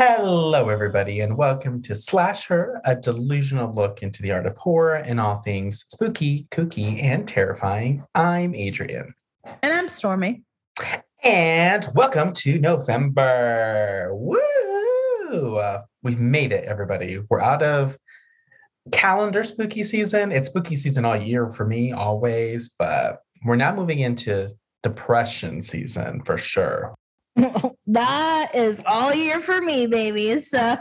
Hello, everybody, and welcome to Slasher, a delusional look into the art of horror and all things spooky, kooky, and terrifying. I'm Adrian. And I'm Stormy. And welcome to November. Woo! Uh, we've made it, everybody. We're out of calendar spooky season. It's spooky season all year for me, always, but we're now moving into depression season for sure. that is all year for me, baby. So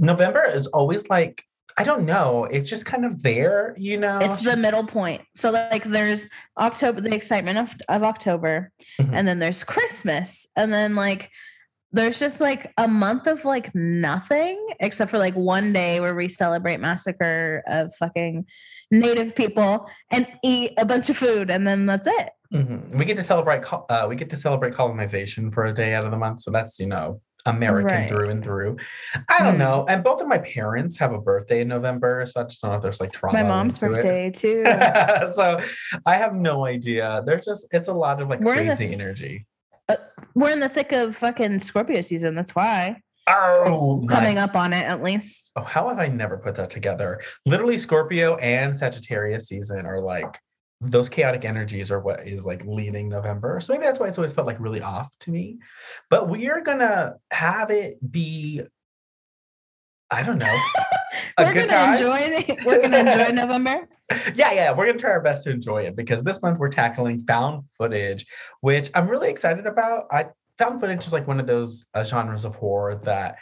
November is always like I don't know. It's just kind of there, you know. It's the middle point. So like there's October, the excitement of, of October, mm-hmm. and then there's Christmas, and then like there's just like a month of like nothing except for like one day where we celebrate massacre of fucking native people and eat a bunch of food and then that's it mm-hmm. we get to celebrate uh, we get to celebrate colonization for a day out of the month so that's you know american right. through and through i don't mm. know and both of my parents have a birthday in november so i just don't know if there's like trauma my mom's birthday it. too so i have no idea there's just it's a lot of like We're crazy the- energy uh, we're in the thick of fucking Scorpio season. That's why. Oh, coming my. up on it at least. Oh, how have I never put that together? Literally, Scorpio and Sagittarius season are like those chaotic energies are what is like leading November. So maybe that's why it's always felt like really off to me. But we are gonna have it be, I don't know, a we're good gonna time. Enjoy it. We're gonna enjoy November yeah, yeah, we're gonna try our best to enjoy it because this month we're tackling found footage, which I'm really excited about. I found footage is like one of those uh, genres of horror that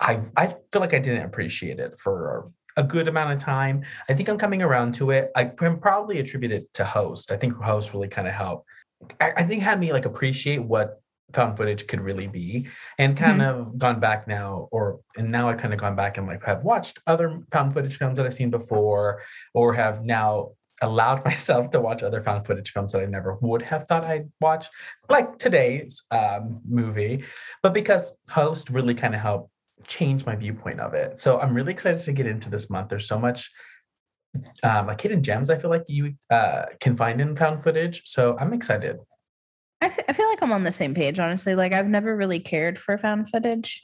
I I feel like I didn't appreciate it for a good amount of time. I think I'm coming around to it. I can probably attribute it to host. I think host really kind of helped. I, I think had me like appreciate what found footage could really be and kind mm-hmm. of gone back now or and now i kind of gone back and like have watched other found footage films that i've seen before or have now allowed myself to watch other found footage films that i never would have thought i'd watch like today's um, movie but because host really kind of helped change my viewpoint of it so i'm really excited to get into this month there's so much um, like hidden gems i feel like you uh, can find in found footage so i'm excited I, f- I feel like I'm on the same page, honestly. Like, I've never really cared for found footage.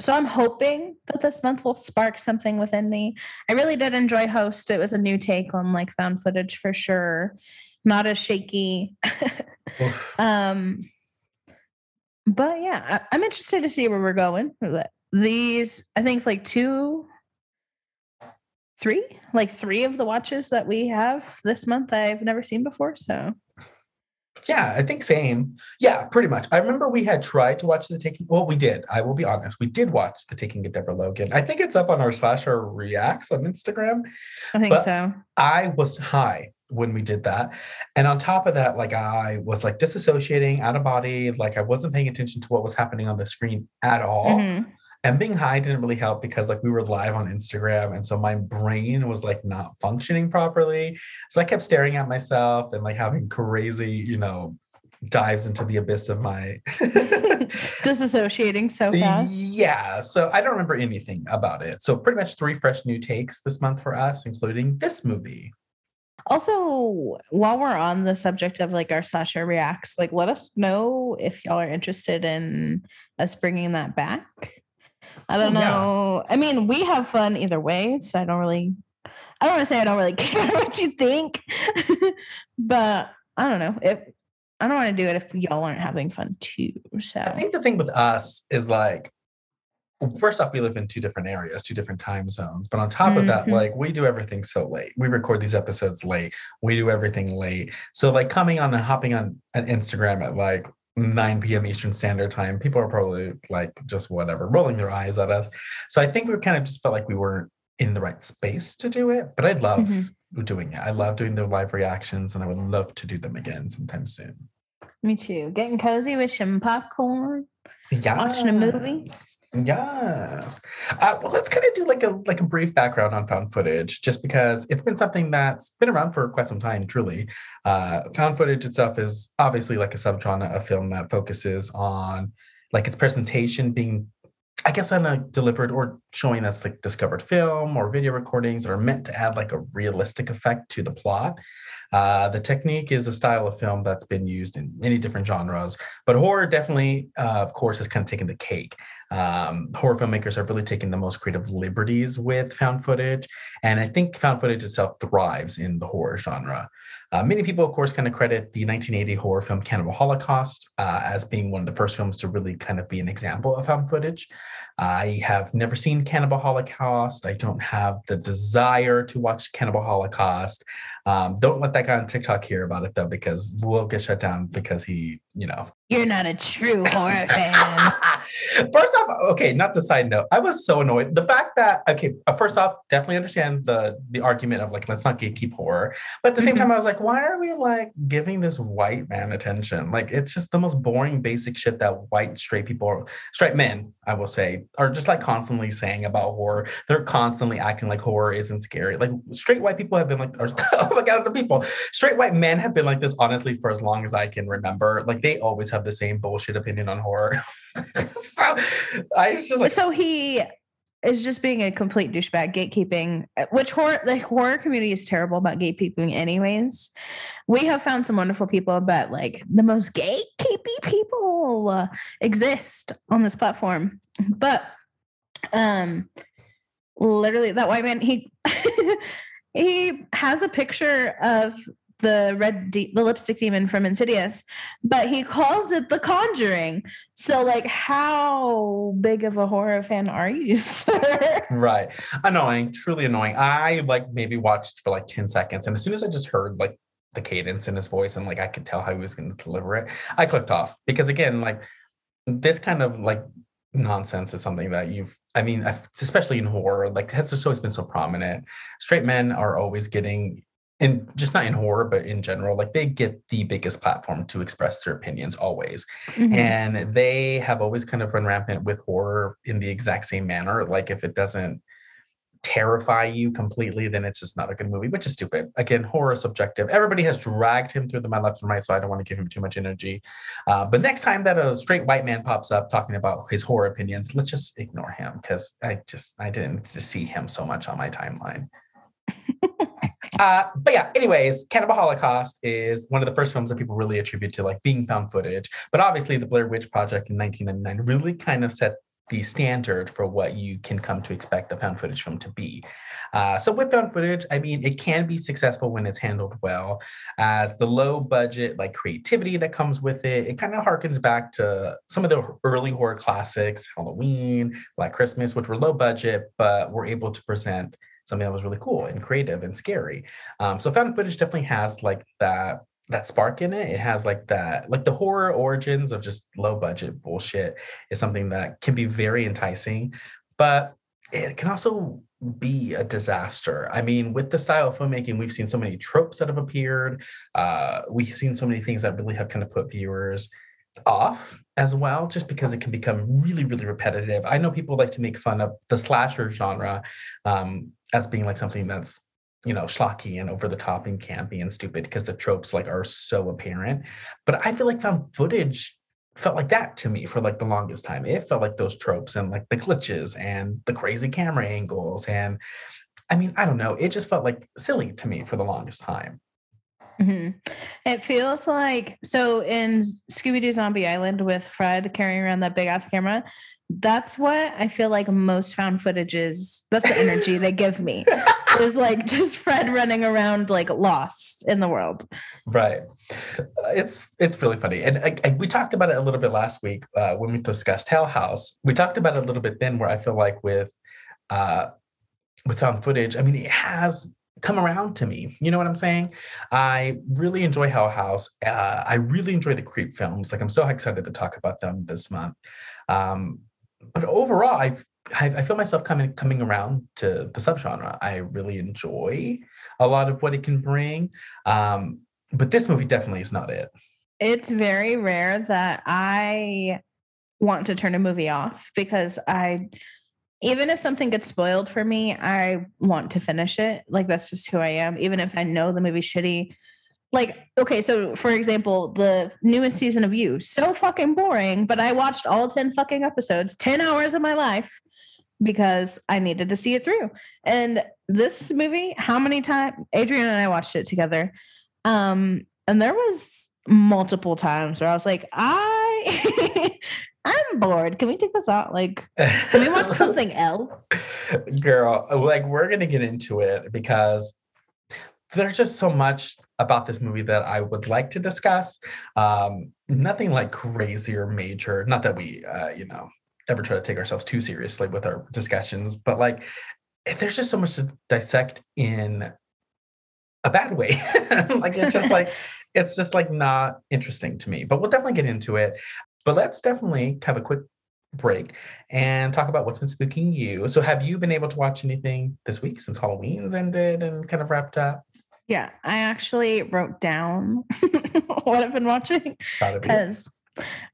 So I'm hoping that this month will spark something within me. I really did enjoy Host. It was a new take on like found footage for sure. Not as shaky. um, but yeah, I, am interested to see where we're going. These, I think, like two, three, like three of the watches that we have this month, I've never seen before. So yeah, I think same. Yeah, pretty much. I remember we had tried to watch the taking. Well, we did. I will be honest. We did watch the taking of Deborah Logan. I think it's up on our slasher reacts on Instagram. I think so. I was high when we did that. And on top of that, like I was like disassociating out of body. Like I wasn't paying attention to what was happening on the screen at all. Mm-hmm and being high didn't really help because like we were live on Instagram and so my brain was like not functioning properly. So I kept staring at myself and like having crazy, you know, dives into the abyss of my disassociating so fast. Yeah. So I don't remember anything about it. So pretty much three fresh new takes this month for us, including this movie. Also, while we're on the subject of like our Slasher reacts, like let us know if y'all are interested in us bringing that back. I don't know. Yeah. I mean, we have fun either way. So I don't really, I don't want to say I don't really care what you think, but I don't know if I don't want to do it if y'all aren't having fun too. So I think the thing with us is like, first off, we live in two different areas, two different time zones. But on top mm-hmm. of that, mm-hmm. like we do everything so late. We record these episodes late. We do everything late. So like coming on and hopping on an Instagram at like 9 p.m. Eastern Standard Time, people are probably like just whatever, rolling their eyes at us. So I think we kind of just felt like we weren't in the right space to do it. But I love mm-hmm. doing it. I love doing the live reactions and I would love to do them again sometime soon. Me too. Getting cozy with some popcorn. Yeah. Watching a movie. Yes. Uh, well, let's kind of do like a like a brief background on found footage, just because it's been something that's been around for quite some time. Truly, uh, found footage itself is obviously like a subgenre of film that focuses on like its presentation being, I guess, on a delivered or showing that's like discovered film or video recordings that are meant to add like a realistic effect to the plot. Uh, the technique is a style of film that's been used in many different genres, but horror definitely, uh, of course, has kind of taken the cake. Um, horror filmmakers have really taken the most creative liberties with found footage, and I think found footage itself thrives in the horror genre. Uh, many people, of course, kind of credit the 1980 horror film Cannibal Holocaust uh, as being one of the first films to really kind of be an example of found footage. I have never seen Cannibal Holocaust. I don't have the desire to watch Cannibal Holocaust. Um, don't let that guy on TikTok hear about it though, because we'll get shut down because he, you know. You're not a true horror fan. first off, okay, not the side note. I was so annoyed. The fact that okay, uh, first off, definitely understand the the argument of like let's not gatekeep horror, but at the same mm-hmm. time, I was like, why are we like giving this white man attention? Like it's just the most boring, basic shit that white straight people, straight men, I will say, are just like constantly saying about horror. They're constantly acting like horror isn't scary. Like straight white people have been like, or, oh my god, the people, straight white men have been like this honestly for as long as I can remember. Like they always have the same bullshit opinion on horror. so I just like so he is just being a complete douchebag gatekeeping which horror the horror community is terrible about gatekeeping anyways. We have found some wonderful people but like the most gatekeepy people uh, exist on this platform. But um literally that white man he he has a picture of the red de- the lipstick demon from Insidious, but he calls it The Conjuring. So like how big of a horror fan are you, sir? Right. Annoying, truly annoying. I like maybe watched for like 10 seconds and as soon as I just heard like the cadence in his voice and like I could tell how he was going to deliver it, I clicked off because again like this kind of like nonsense is something that you've I mean, especially in horror, like has just always been so prominent. Straight men are always getting and just not in horror but in general like they get the biggest platform to express their opinions always. Mm-hmm. and they have always kind of run rampant with horror in the exact same manner. Like if it doesn't terrify you completely then it's just not a good movie which is stupid. Again horror subjective. Everybody has dragged him through the my left and right so i don't want to give him too much energy. Uh, but next time that a straight white man pops up talking about his horror opinions let's just ignore him because i just i didn't see him so much on my timeline uh, but yeah, anyways, Cannibal Holocaust is one of the first films that people really attribute to like being found footage. But obviously, the Blair Witch Project in 1999 really kind of set the standard for what you can come to expect a found footage film to be. Uh, so with found footage, I mean, it can be successful when it's handled well. As the low budget, like creativity that comes with it, it kind of harkens back to some of the early horror classics, Halloween, Black Christmas, which were low budget, but were able to present something that was really cool and creative and scary. Um, so found footage definitely has like that that spark in it. It has like that, like the horror origins of just low budget bullshit is something that can be very enticing, but it can also be a disaster. I mean, with the style of filmmaking, we've seen so many tropes that have appeared. Uh, we've seen so many things that really have kind of put viewers off as well, just because it can become really, really repetitive. I know people like to make fun of the slasher genre um, as being like something that's you know schlocky and over the top and campy and stupid because the tropes like are so apparent. But I feel like found footage felt like that to me for like the longest time. It felt like those tropes and like the glitches and the crazy camera angles and I mean, I don't know. It just felt like silly to me for the longest time. Mm-hmm. It feels like so in Scooby Doo Zombie Island with Fred carrying around that big ass camera. That's what I feel like most found footage is. That's the energy they give me. Is like just Fred running around like lost in the world. Right. It's it's really funny, and I, I, we talked about it a little bit last week uh, when we discussed Hell House. We talked about it a little bit then, where I feel like with uh, with found footage, I mean, it has come around to me. You know what I'm saying? I really enjoy Hell House. Uh, I really enjoy the creep films. Like I'm so excited to talk about them this month. Um, but overall, I I feel myself coming coming around to the subgenre. I really enjoy a lot of what it can bring. Um, but this movie definitely is not it. It's very rare that I want to turn a movie off because I even if something gets spoiled for me, I want to finish it. Like that's just who I am. Even if I know the movie's shitty. Like, okay, so for example, the newest season of You, so fucking boring, but I watched all 10 fucking episodes, 10 hours of my life because I needed to see it through. And this movie, how many times Adrian and I watched it together. Um, and there was multiple times where I was like, I I'm bored. Can we take this out? Like, can we watch something else? Girl, like we're gonna get into it because there's just so much about this movie that I would like to discuss. Um, nothing like crazy or major. Not that we, uh, you know, ever try to take ourselves too seriously with our discussions, but like, there's just so much to dissect in a bad way. like it's just like it's just like not interesting to me. But we'll definitely get into it. But let's definitely have a quick break and talk about what's been spooking you. So have you been able to watch anything this week since Halloween's ended and kind of wrapped up? Yeah, I actually wrote down what I've been watching because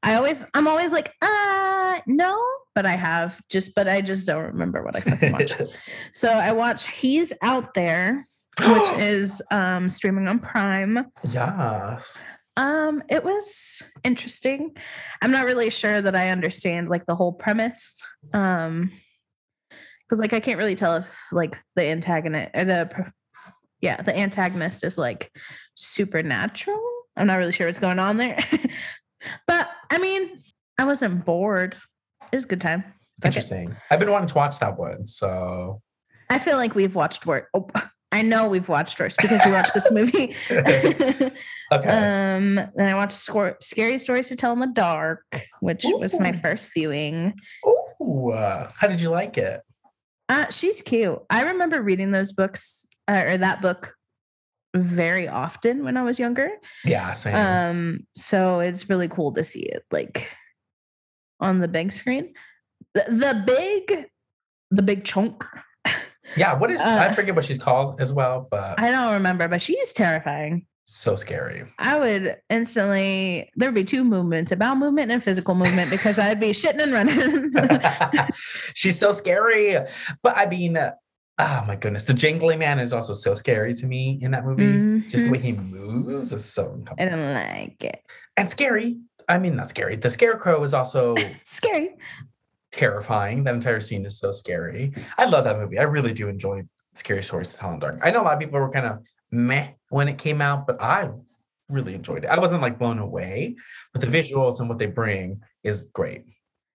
I always I'm always like, uh no, but I have just but I just don't remember what I fucking watched. so I watched He's Out There, which is um streaming on Prime. Yes. Um, it was interesting. I'm not really sure that I understand like the whole premise. Um, because like I can't really tell if like the antagonist or the yeah the antagonist is like supernatural. I'm not really sure what's going on there, but I mean, I wasn't bored. It was a good time. Interesting. I've been wanting to watch that one, so I feel like we've watched work. Oh, I know we've watched worse because we watched this movie. okay. Um, then I watched Scary Stories to Tell in the Dark, which Ooh. was my first viewing. Ooh, uh, how did you like it? Uh, she's cute. I remember reading those books uh, or that book very often when I was younger. Yeah, same. Um, so it's really cool to see it like on the big screen. The, the big, the big chunk yeah, what is uh, I forget what she's called as well, but I don't remember, but she's terrifying. So scary. I would instantly there'd be two movements, a bowel movement and a physical movement, because I'd be shitting and running. she's so scary. But I mean, oh my goodness, the jingly man is also so scary to me in that movie. Mm-hmm. Just the way he moves is so uncomfortable. I don't like it. And scary. I mean, not scary. The scarecrow is also scary terrifying. That entire scene is so scary. I love that movie. I really do enjoy Scary Stories to Tell in Dark. I know a lot of people were kind of meh when it came out, but I really enjoyed it. I wasn't like blown away, but the visuals and what they bring is great.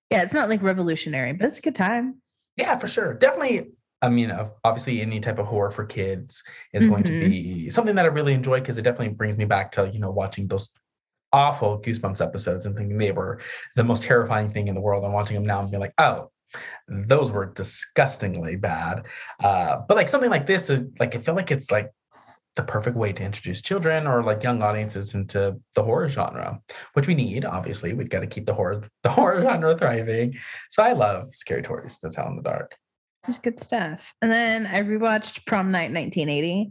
Yeah, it's not like revolutionary, but it's a good time. Yeah, for sure. Definitely. I mean, obviously, any type of horror for kids is mm-hmm. going to mm-hmm. be something that I really enjoy because it definitely brings me back to, you know, watching those awful Goosebumps episodes and thinking they were the most terrifying thing in the world and watching them now and being like, oh, those were disgustingly bad. Uh, but like something like this is like, I feel like it's like the perfect way to introduce children or like young audiences into the horror genre, which we need. Obviously, we've got to keep the horror the horror genre thriving. So I love Scary Stories to Tell in the Dark. It's good stuff. And then I rewatched Prom Night 1980,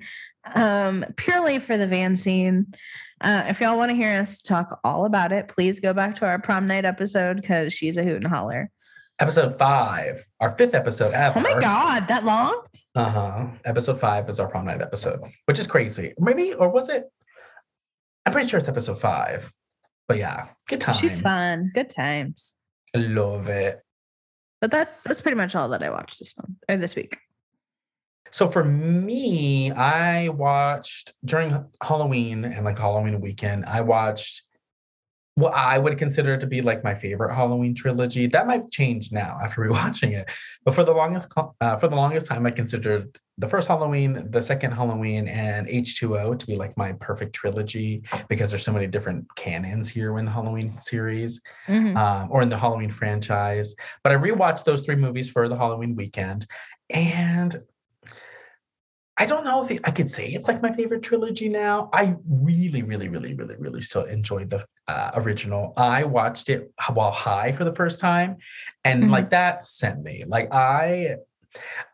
um, purely for the van scene. Uh, if y'all want to hear us talk all about it, please go back to our prom night episode because she's a hoot and holler. Episode five, our fifth episode ever. Oh my god, that long? Uh huh. Episode five is our prom night episode, which is crazy. Maybe, or was it? I'm pretty sure it's episode five. But yeah, good times. She's fun. Good times. I love it. But that's that's pretty much all that I watched this month or this week. So for me, I watched during Halloween and like Halloween weekend, I watched what I would consider to be like my favorite Halloween trilogy. That might change now after rewatching it, but for the longest uh, for the longest time, I considered the first Halloween, the second Halloween, and H2O to be like my perfect trilogy because there's so many different canons here in the Halloween series mm-hmm. um, or in the Halloween franchise. But I rewatched those three movies for the Halloween weekend, and I don't know if I could say it's like my favorite trilogy now. I really, really, really, really, really still enjoyed the uh, original. I watched it while high for the first time, and mm-hmm. like that sent me. Like I,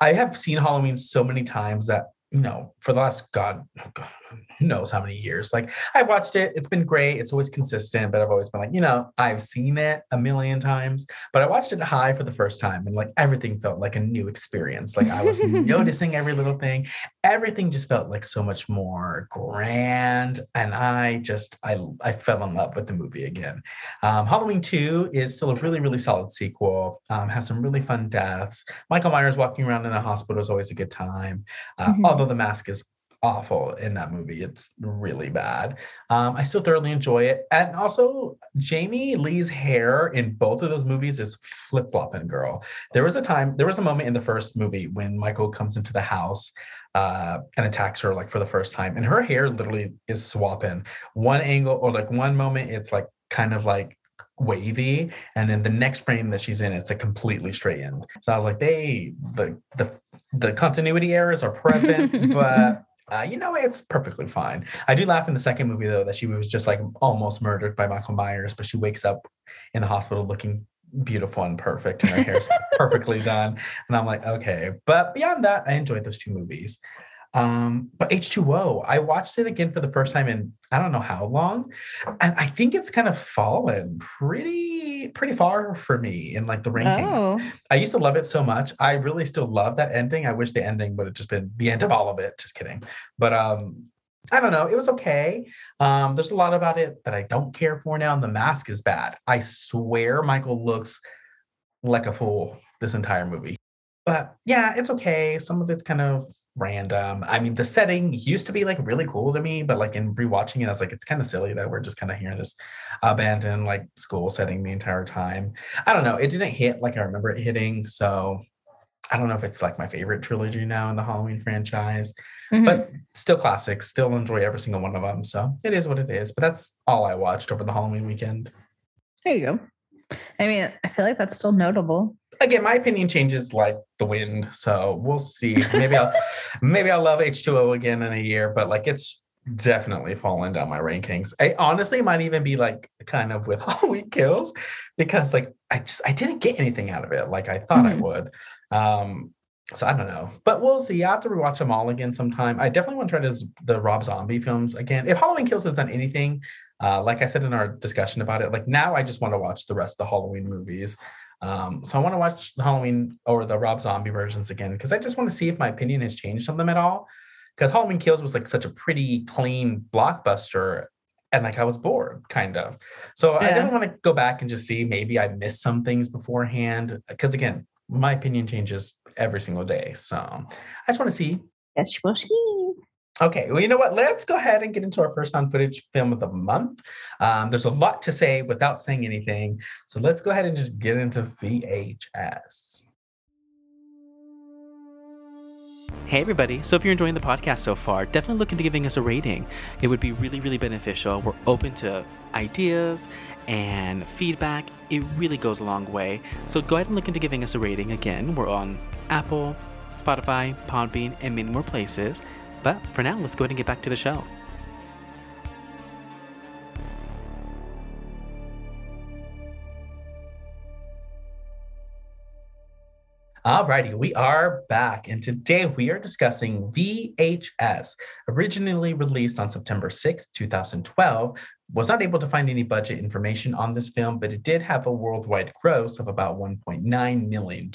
I have seen Halloween so many times that you know, for the last God, oh God, who knows how many years. Like I watched it, it's been great. It's always consistent, but I've always been like, you know, I've seen it a million times, but I watched it high for the first time and like everything felt like a new experience. Like I was noticing every little thing. Everything just felt like so much more grand. And I just I I fell in love with the movie again. Um, Halloween 2 is still a really, really solid sequel. Um, has some really fun deaths. Michael Myers walking around in a hospital is always a good time. Uh, mm-hmm although the mask is awful in that movie. It's really bad. Um, I still thoroughly enjoy it. And also, Jamie Lee's hair in both of those movies is flip flopping, girl. There was a time, there was a moment in the first movie when Michael comes into the house uh, and attacks her like for the first time, and her hair literally is swapping. One angle or like one moment, it's like kind of like wavy and then the next frame that she's in it's a completely straight end so i was like they the the the continuity errors are present but uh, you know it's perfectly fine. I do laugh in the second movie though that she was just like almost murdered by michael myers but she wakes up in the hospital looking beautiful and perfect and her hair's perfectly done and i'm like okay. But beyond that i enjoyed those two movies um, but H2O, I watched it again for the first time in I don't know how long. And I think it's kind of fallen pretty, pretty far for me in like the ranking. Oh. I used to love it so much. I really still love that ending. I wish the ending would have just been the end of all of it. Just kidding. But um, I don't know. It was okay. Um, there's a lot about it that I don't care for now. And the mask is bad. I swear Michael looks like a fool this entire movie. But yeah, it's okay. Some of it's kind of random. I mean, the setting used to be like really cool to me, but like in rewatching it, I was like, it's kind of silly that we're just kind of hearing this abandoned like school setting the entire time. I don't know. It didn't hit like I remember it hitting. So I don't know if it's like my favorite trilogy now in the Halloween franchise, mm-hmm. but still classic. Still enjoy every single one of them. So it is what it is. But that's all I watched over the Halloween weekend. There you go. I mean, I feel like that's still notable again, my opinion changes like the wind. So we'll see. Maybe I'll maybe I'll love H2O again in a year, but like it's definitely fallen down my rankings. I honestly might even be like kind of with Halloween Kills because like I just I didn't get anything out of it like I thought mm-hmm. I would. Um so I don't know, but we'll see. I After we watch them all again sometime, I definitely want to try this, the Rob Zombie films again. If Halloween Kills has done anything, uh, like I said in our discussion about it, like now I just want to watch the rest of the Halloween movies. Um, so I want to watch the Halloween or the Rob Zombie versions again because I just want to see if my opinion has changed on them at all. Because Halloween Kills was like such a pretty clean blockbuster, and like I was bored, kind of. So yeah. I didn't want to go back and just see maybe I missed some things beforehand. Because again, my opinion changes every single day. So I just want to see. Yes, we'll see. Okay, well, you know what? Let's go ahead and get into our first found footage film of the month. Um, there's a lot to say without saying anything. So let's go ahead and just get into VHS. Hey, everybody. So, if you're enjoying the podcast so far, definitely look into giving us a rating. It would be really, really beneficial. We're open to ideas and feedback. It really goes a long way. So, go ahead and look into giving us a rating. Again, we're on Apple, Spotify, Podbean, and many more places. But for now, let's go ahead and get back to the show. Alrighty, we are back, and today we are discussing VHS, originally released on September 6, 2012, was not able to find any budget information on this film, but it did have a worldwide gross of about $1.9 million.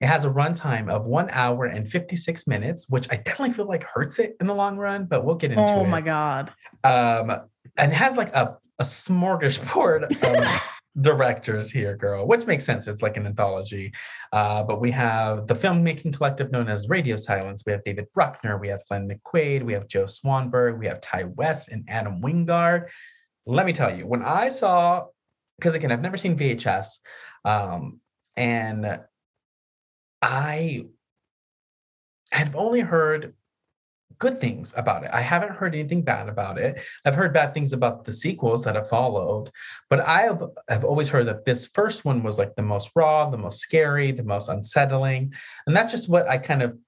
It has a runtime of one hour and 56 minutes, which I definitely feel like hurts it in the long run, but we'll get into oh it. Oh my God. Um, and it has like a, a smorgasbord of directors here, girl, which makes sense. It's like an anthology. Uh, but we have the filmmaking collective known as Radio Silence. We have David Bruckner, we have Glenn McQuaid, we have Joe Swanberg, we have Ti West and Adam Wingard. Let me tell you, when I saw, because again, I've never seen VHS, um, and I have only heard good things about it. I haven't heard anything bad about it. I've heard bad things about the sequels that have followed, but I have, have always heard that this first one was like the most raw, the most scary, the most unsettling. And that's just what I kind of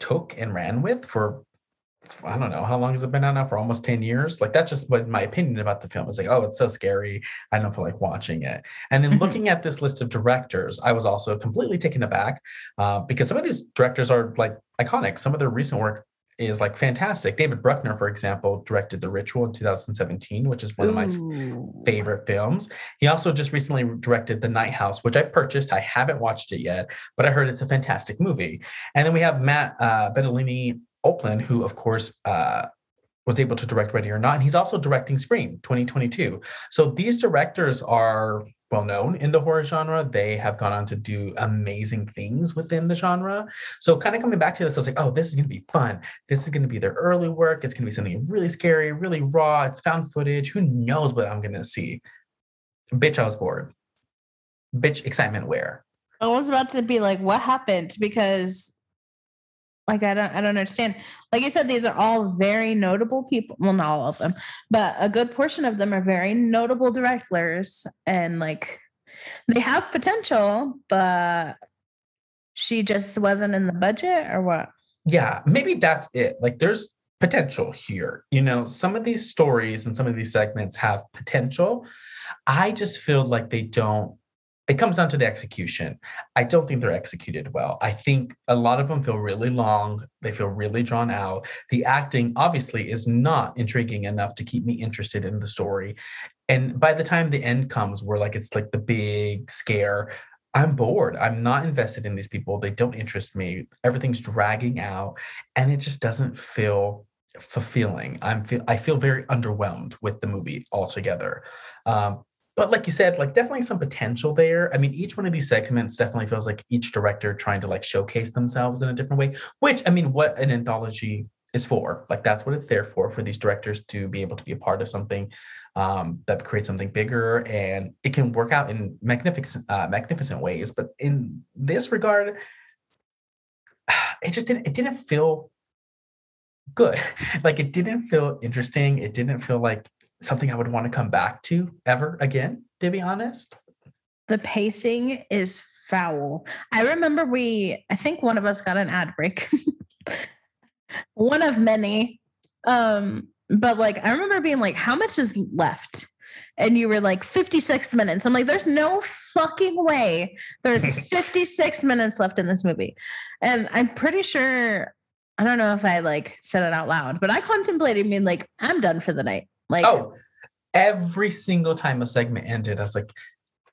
took and ran with for I don't know how long has it been out now for almost 10 years. Like that's just what my opinion about the film is like, oh, it's so scary. I don't feel like watching it. And then Mhm. looking at this list of directors, I was also completely taken aback uh, because some of these directors are like iconic. Some of their recent work is like fantastic. David Bruckner, for example, directed The Ritual in 2017, which is one of my Ooh. favorite films. He also just recently directed The Night House, which I purchased. I haven't watched it yet, but I heard it's a fantastic movie. And then we have Matt uh, Bettolini Oplan, who, of course, uh, was able to direct Ready or Not. And he's also directing Scream 2022. So these directors are well known in the horror genre. They have gone on to do amazing things within the genre. So, kind of coming back to this, I was like, oh, this is going to be fun. This is going to be their early work. It's going to be something really scary, really raw. It's found footage. Who knows what I'm going to see? Bitch, I was bored. Bitch, excitement where? I was about to be like, what happened? Because like I don't I don't understand. Like you said, these are all very notable people. Well, not all of them, but a good portion of them are very notable directors and like they have potential, but she just wasn't in the budget or what? Yeah, maybe that's it. Like, there's potential here. You know, some of these stories and some of these segments have potential. I just feel like they don't. It comes down to the execution. I don't think they're executed well. I think a lot of them feel really long. They feel really drawn out. The acting, obviously, is not intriguing enough to keep me interested in the story. And by the time the end comes, where like it's like the big scare, I'm bored. I'm not invested in these people. They don't interest me. Everything's dragging out, and it just doesn't feel fulfilling. I'm feel I feel very underwhelmed with the movie altogether. Um, but like you said, like definitely some potential there. I mean, each one of these segments definitely feels like each director trying to like showcase themselves in a different way. Which I mean, what an anthology is for. Like that's what it's there for for these directors to be able to be a part of something um, that creates something bigger, and it can work out in magnificent uh, magnificent ways. But in this regard, it just didn't. It didn't feel good. like it didn't feel interesting. It didn't feel like something I would want to come back to ever again, to be honest. The pacing is foul. I remember we, I think one of us got an ad break. one of many. Um, but like I remember being like, how much is left? And you were like 56 minutes. I'm like, there's no fucking way there's 56 minutes left in this movie. And I'm pretty sure I don't know if I like said it out loud, but I contemplated being like, I'm done for the night. Like Oh, every single time a segment ended, I was like,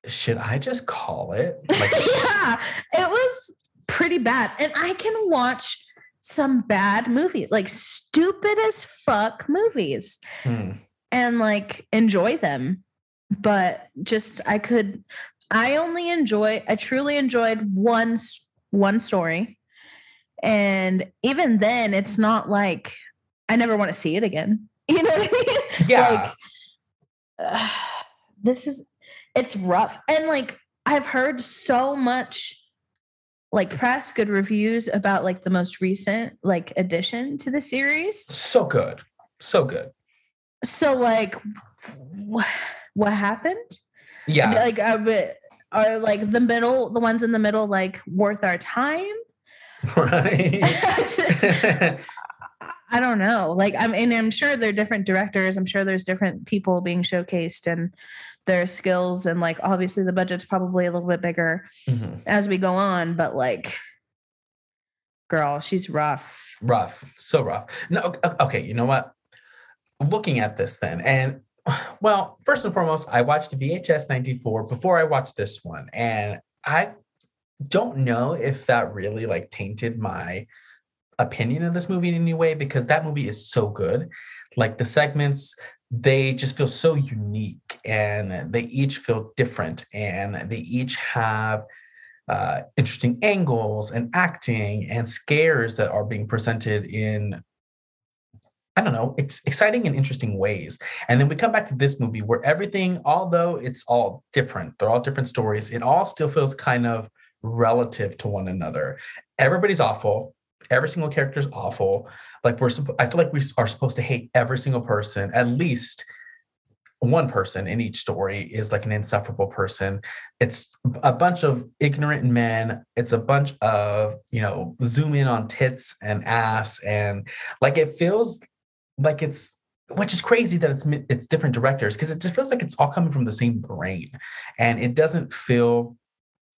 should I just call it? Like, yeah, it was pretty bad. And I can watch some bad movies, like stupid as fuck movies, hmm. and like enjoy them. But just I could, I only enjoy, I truly enjoyed one one story, and even then, it's not like I never want to see it again. You know what I mean? yeah. uh, this is it's rough and like i've heard so much like press good reviews about like the most recent like addition to the series so good. So good. so like wh- what happened Yeah. like are, we- are like the middle the ones in the middle like worth our time Right. Just- I don't know. Like I'm and I'm sure there are different directors. I'm sure there's different people being showcased and their skills and like obviously the budget's probably a little bit bigger Mhm. as we go on, but like girl, she's rough. rough so rough no okay you know what looking at this then and well first and foremost i watched vhs 94 before i watched this one and i don't know if that really like tainted my opinion of this movie in any way because that movie is so good like the segments they just feel so unique and they each feel different and they each have uh, interesting angles and acting and scares that are being presented in I don't know, ex- exciting and interesting ways. And then we come back to this movie where everything, although it's all different, they're all different stories, it all still feels kind of relative to one another. Everybody's awful. Every single character is awful. Like we're, I feel like we are supposed to hate every single person, at least one person in each story is like an insufferable person. It's a bunch of ignorant men. It's a bunch of, you know, zoom in on tits and ass. And like it feels like it's, which is crazy that it's it's different directors because it just feels like it's all coming from the same brain and it doesn't feel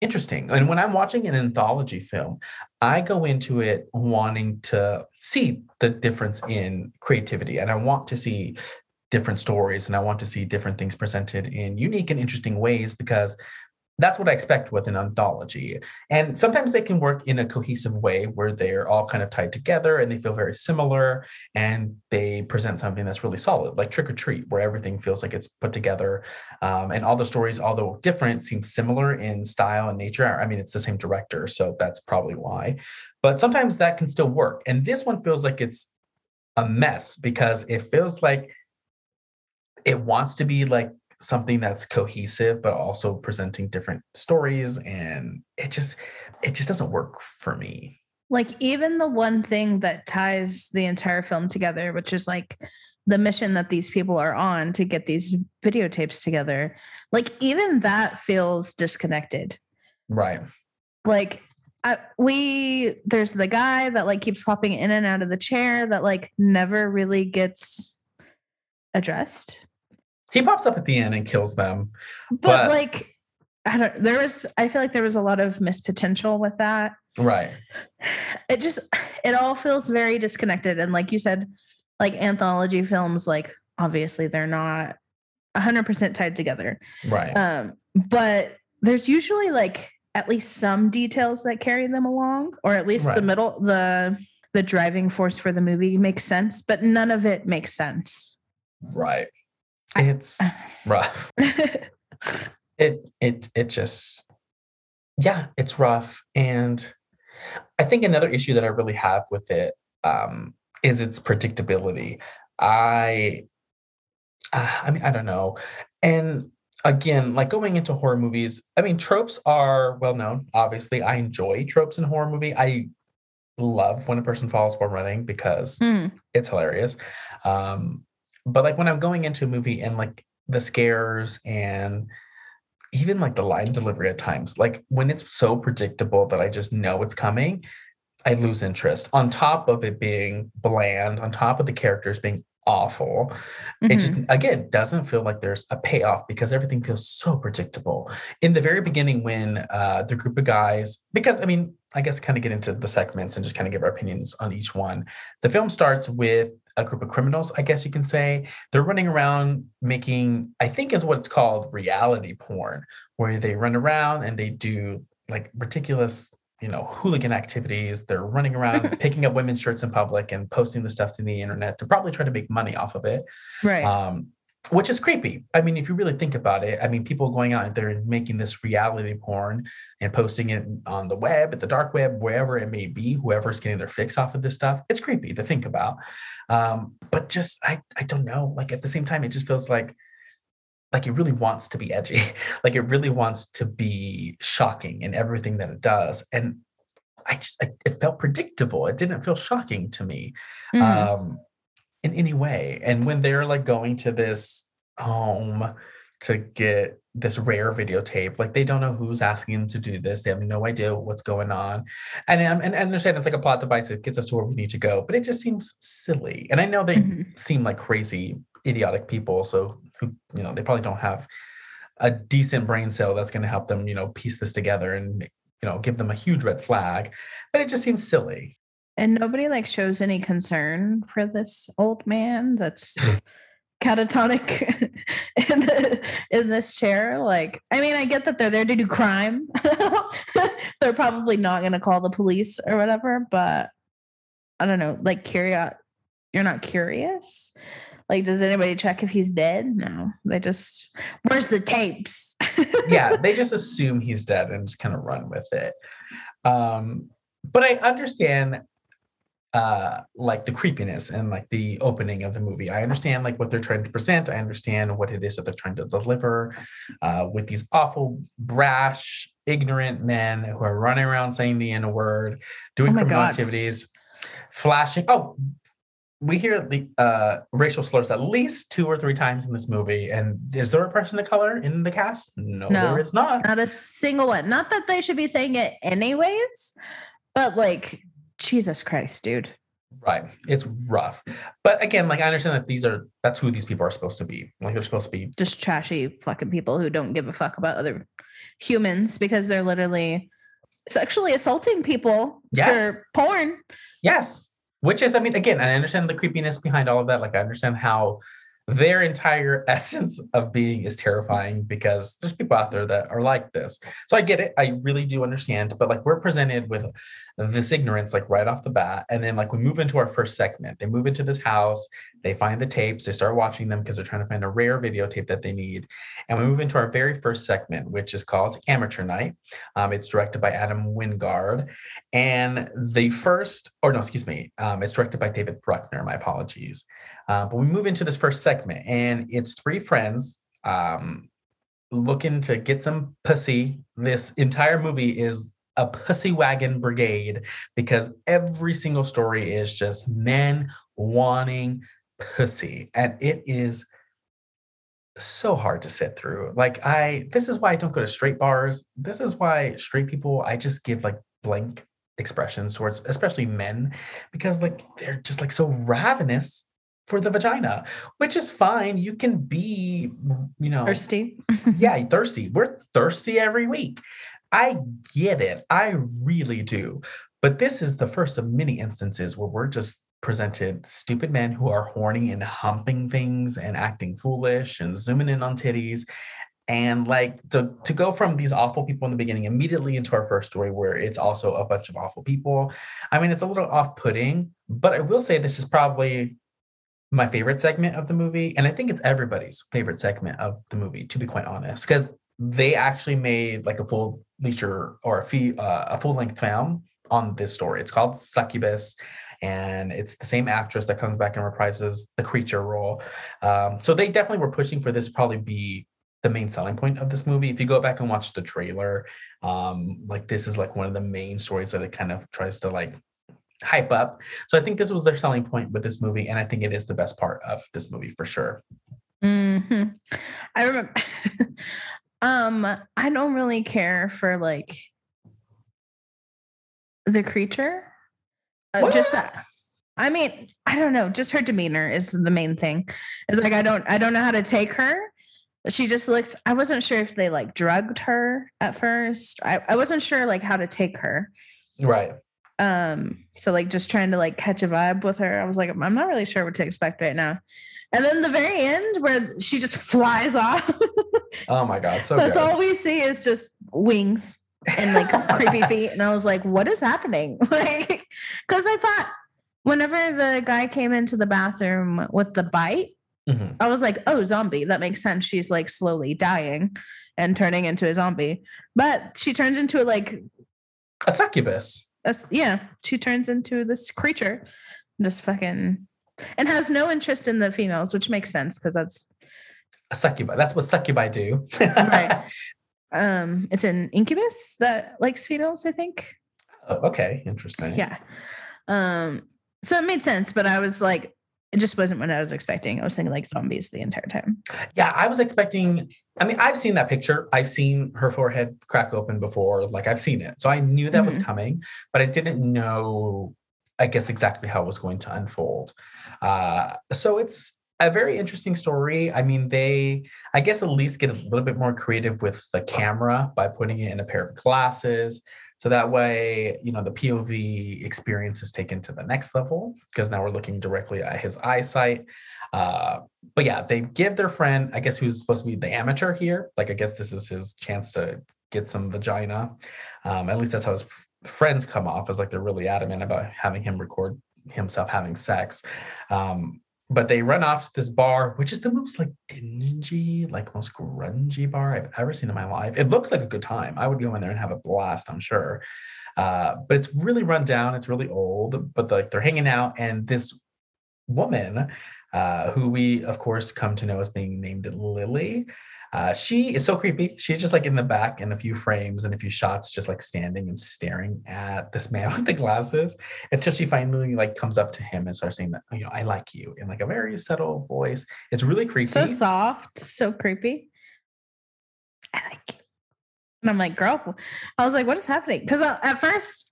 interesting. And when I'm watching an anthology film, I go into it wanting to see the difference in creativity and I want to see different stories and I want to see different things presented in unique and interesting ways because that's what I expect with an anthology. And sometimes they can work in a cohesive way where they're all kind of tied together and they feel very similar and they present something that's really solid, like Trick or Treat, where everything feels like it's put together. Um, and all the stories, although different, seem similar in style and nature. I mean, it's the same director, so that's probably why. But sometimes that can still work. And this one feels like it's a mess because it feels like it wants to be like something that's cohesive but also presenting different stories and it just it just doesn't work for me. Like even the one thing that ties the entire film together which is like the mission that these people are on to get these videotapes together like even that feels disconnected. Right. Like I, we there's the guy that like keeps popping in and out of the chair that like never really gets addressed he pops up at the end and kills them. But, but like I don't there was I feel like there was a lot of missed potential with that. Right. It just it all feels very disconnected. And like you said, like anthology films, like obviously they're not hundred percent tied together. Right. Um, but there's usually like at least some details that carry them along, or at least right. the middle the the driving force for the movie makes sense, but none of it makes sense. Right. It's rough. it it it just yeah, it's rough. And I think another issue that I really have with it um, is its predictability. I uh, I mean, I don't know. And again, like going into horror movies, I mean, tropes are well known. Obviously, I enjoy tropes in horror movie. I love when a person falls while running because mm. it's hilarious. Um, but like when I'm going into a movie and like the scares and even like the line delivery at times, like when it's so predictable that I just know it's coming, I lose interest. On top of it being bland, on top of the characters being awful, mm-hmm. it just mm-hmm. again doesn't feel like there's a payoff because everything feels so predictable. In the very beginning, when uh, the group of guys, because I mean, I guess kind of get into the segments and just kind of give our opinions on each one. The film starts with a group of criminals, I guess you can say. They're running around making, I think is what it's called, reality porn, where they run around and they do like ridiculous, you know, hooligan activities. They're running around picking up women's shirts in public and posting the stuff to the internet to probably try to make money off of it. Right. Um, which is creepy. I mean, if you really think about it, I mean, people going out there and making this reality porn and posting it on the web, at the dark web, wherever it may be, whoever's getting their fix off of this stuff, it's creepy to think about. Um, but just I I don't know. Like at the same time, it just feels like like it really wants to be edgy. like it really wants to be shocking in everything that it does. And I just it felt predictable. It didn't feel shocking to me. Mm. Um in any way. And when they're like going to this home to get this rare videotape, like they don't know who's asking them to do this. They have no idea what's going on. And, um, and I understand it's like a plot device that gets us to where we need to go, but it just seems silly. And I know they mm-hmm. seem like crazy, idiotic people. So who, you know, they probably don't have a decent brain cell that's going to help them, you know, piece this together and, you know, give them a huge red flag. But it just seems silly. And nobody like shows any concern for this old man that's catatonic in the, in this chair. Like, I mean, I get that they're there to do crime. they're probably not going to call the police or whatever, but I don't know. Like, curious, you're not curious. Like, does anybody check if he's dead? No, they just, where's the tapes? yeah, they just assume he's dead and just kind of run with it. Um, but I understand uh, like the creepiness and like the opening of the movie. I understand like what they're trying to present. I understand what it is that they're trying to deliver uh, with these awful, brash, ignorant men who are running around saying the N word, doing oh criminal God. activities, flashing. Oh, we hear the uh, racial slurs at least two or three times in this movie. And is there a person of color in the cast? No, No. there is not. Not a single one. Not that they should be saying it anyways, but like, Jesus Christ, dude. Right. It's rough. But again, like I understand that these are that's who these people are supposed to be. Like they're supposed to be Just trashy fucking people who don't give a fuck about other humans because they're literally sexually assaulting people Yes. for porn. Yes. Which is, I mean, again, I understand the creepiness behind all of that. Like, I understand how their entire essence of being is terrifying because there's people out there that are like this. So I get it. I really do understand. But like, we're presented with this ignorance, like right off the bat. And then, like, we move into our first segment. They move into this house, they find the tapes, they start watching them because they're trying to find a rare videotape that they need. And we move into our very first segment, which is called Amateur Night. Um, it's directed by Adam Wingard. And the first, or no, excuse me, um, it's directed by David Bruckner. My apologies. Uh, but we move into this first segment, and it's three friends um, looking to get some pussy. This entire movie is a pussy wagon brigade because every single story is just men wanting pussy, and it is so hard to sit through. Like I, this is why I don't go to straight bars. This is why straight people, I just give like blank expressions towards, especially men, because like they're just like so ravenous for the vagina, which is fine. You can be, you know, Thirsty. yeah, thirsty. We're thirsty every week. I get it. I really do. But this is the first of many instances where we're just presented stupid men who are horny and humping things and acting foolish and zooming in on titties. And like to, to go from these awful people in the beginning immediately into our first story where it's also a bunch of awful people. I mean, it's a little off putting, but I will say this is probably my favorite segment of the movie. And I think it's everybody's favorite segment of the movie, to be quite honest, because they actually made like a full feature or a, fee, uh, a full length film on this story. It's called Succubus, and it's the same actress that comes back and reprises the creature role. Um, so they definitely were pushing for this probably be the main selling point of this movie. If you go back and watch the trailer, um, like this is like one of the main stories that it kind of tries to like hype up. So I think this was their selling point with this movie, and I think it is the best part of this movie for sure. hmm I remember. um, I don't really care for like the creature. Uh, just that. I mean, I don't know. Just her demeanor is the main thing. It's like I don't, I don't know how to take her. She just looks. I wasn't sure if they like drugged her at first. I, I wasn't sure like how to take her. Right. Um, so like just trying to like catch a vibe with her. I was like, I'm not really sure what to expect right now. And then the very end where she just flies off. Oh my god, so That's good. all we see is just wings and like creepy feet. And I was like, what is happening? Like, because I thought whenever the guy came into the bathroom with the bite, Mhm. I was like, oh, zombie. That makes sense. She's like slowly dying and turning into a zombie. But she turns into a, like A succubus. a yeah, she turns into this creature, just fucking, and has no interest in the females, which makes sense because that's A succubi. That's what succubi do. right. um, it's an incubus that likes females, I think. Oh, okay, interesting. Yeah. Um, so it made sense, but I was like, it just wasn't what I was expecting. I was thinking like zombies the entire time. Yeah, I was expecting. I mean, I've seen that picture. I've seen her forehead crack open before. Like I've seen it, so I knew that was Mhm. coming, but I didn't know. I guess exactly how it was going to unfold. Uh, so it's a very interesting story. I mean, they, I guess, at least get a little bit more creative with the camera by putting it in a pair of glasses. So that way, you know, the POV experience is taken to the next level because now we're looking directly at his eyesight. Uh, but yeah, they give their friend, I guess, who's supposed to be the amateur here. Like, I guess this is his chance to get some vagina. Um, at least that's how his friends come off, as like they're really adamant about having him record himself having sex. Um, but they run off to this bar, which is the most like dingy, like most grungy bar I've ever seen in my life. It looks like a good time. I would go in there and have a blast, I'm sure. Uh, but it's really run down. It's really old, but like they're hanging out, and this woman, uh, who we of course come to know as being named Lily, Uh, she is so creepy. She's just like in the back in a few frames and a few shots, just like standing and staring at this man with the glasses until she finally like comes up to him and starts saying that, you know, I like you in like a very subtle voice. It's really creepy. So soft, so creepy. I like you. And I'm like, girl, I was like, what is happening? Because at first,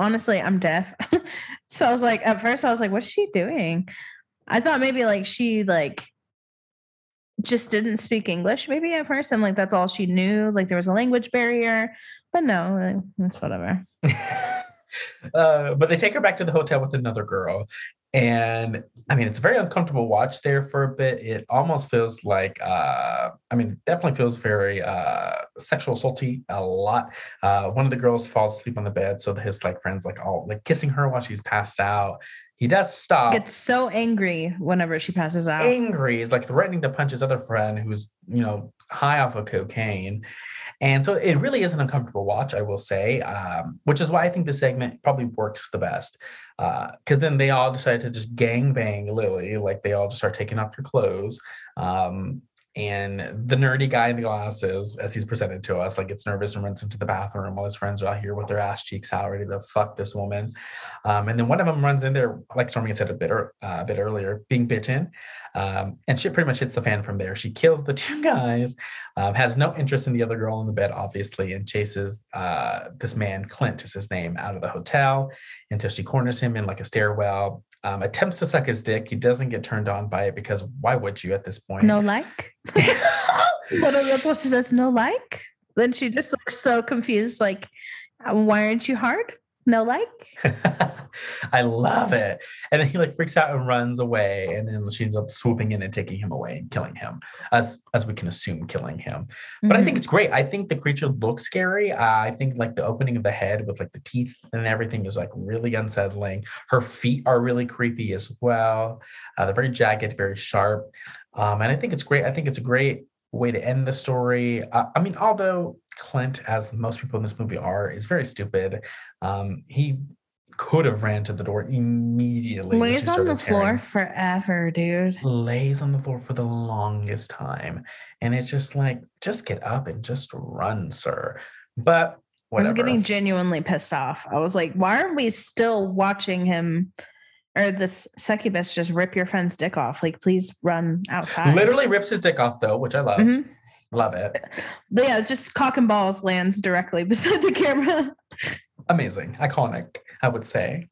honestly, I'm deaf. so I was like, at first, I was like, what's she doing? I thought maybe like she like just didn't speak English maybe at first, and like that's all she knew. Like there was a language barrier, but no, it's whatever. uh, but they take her back to the hotel with another girl, and I mean it's a very uncomfortable watch there for a bit. It almost feels like, uh, I mean, definitely feels very uh, sexual assaulty a lot. Uh, one of the girls falls asleep on the bed, so his like friends like all like kissing her while she's passed out. He does stop. Gets so angry whenever she passes out. Angry is like threatening to punch his other friend who's, you know, high off of cocaine. And so it really is an uncomfortable watch, I will say, um, which is why I think the segment probably works the best. Because uh, then they all decide to just gang bang Lily, like they all just start taking off their clothes. Um, and the nerdy guy in the glasses, as he's presented to us, like gets nervous and runs into the bathroom while his friends are out here with their ass cheeks out, ready to fuck this woman. Um, and then one of them runs in there, like Stormy said a bit, uh, a bit earlier, being bitten. Um, and she pretty much hits the fan from there. She kills the two guys, um, has no interest in the other girl in the bed, obviously, and chases uh, this man, Clint is his name, out of the hotel until she corners him in like a stairwell um, attempts to suck his dick. He doesn't get turned on by it because why would you at this point? No like. what are what she says? No like. Then she just looks so confused. Like, why aren't you hard? No like. I love it. And then he like freaks out and runs away. And then she ends up swooping in and taking him away and killing him, as as we can assume killing him. But mm-hmm. I think mm-hmm. it's great. I think the creature looks scary. Uh, I think like the opening of the head with like the teeth and everything is like really unsettling. Her feet are really creepy as well. Uh, they're very jagged, very sharp. Um, and I think it's great. I think it's a great way to end the story. Uh, I mean, although Clint, as most people in this movie are, is very stupid. Um, he could have ran to the door immediately. Lays on the tearing. floor forever, dude. Lays on the floor for the longest time. And it's just like, just get up and just run, sir. But whatever. I was getting genuinely pissed off. I was like, why are we still watching him or this succubus just rip your friend's dick off. Like, please run outside. Literally rips his dick off though, which I love. Mm-hmm. Love it. But yeah, just cock and balls lands directly beside the camera. Amazing, iconic, I would say.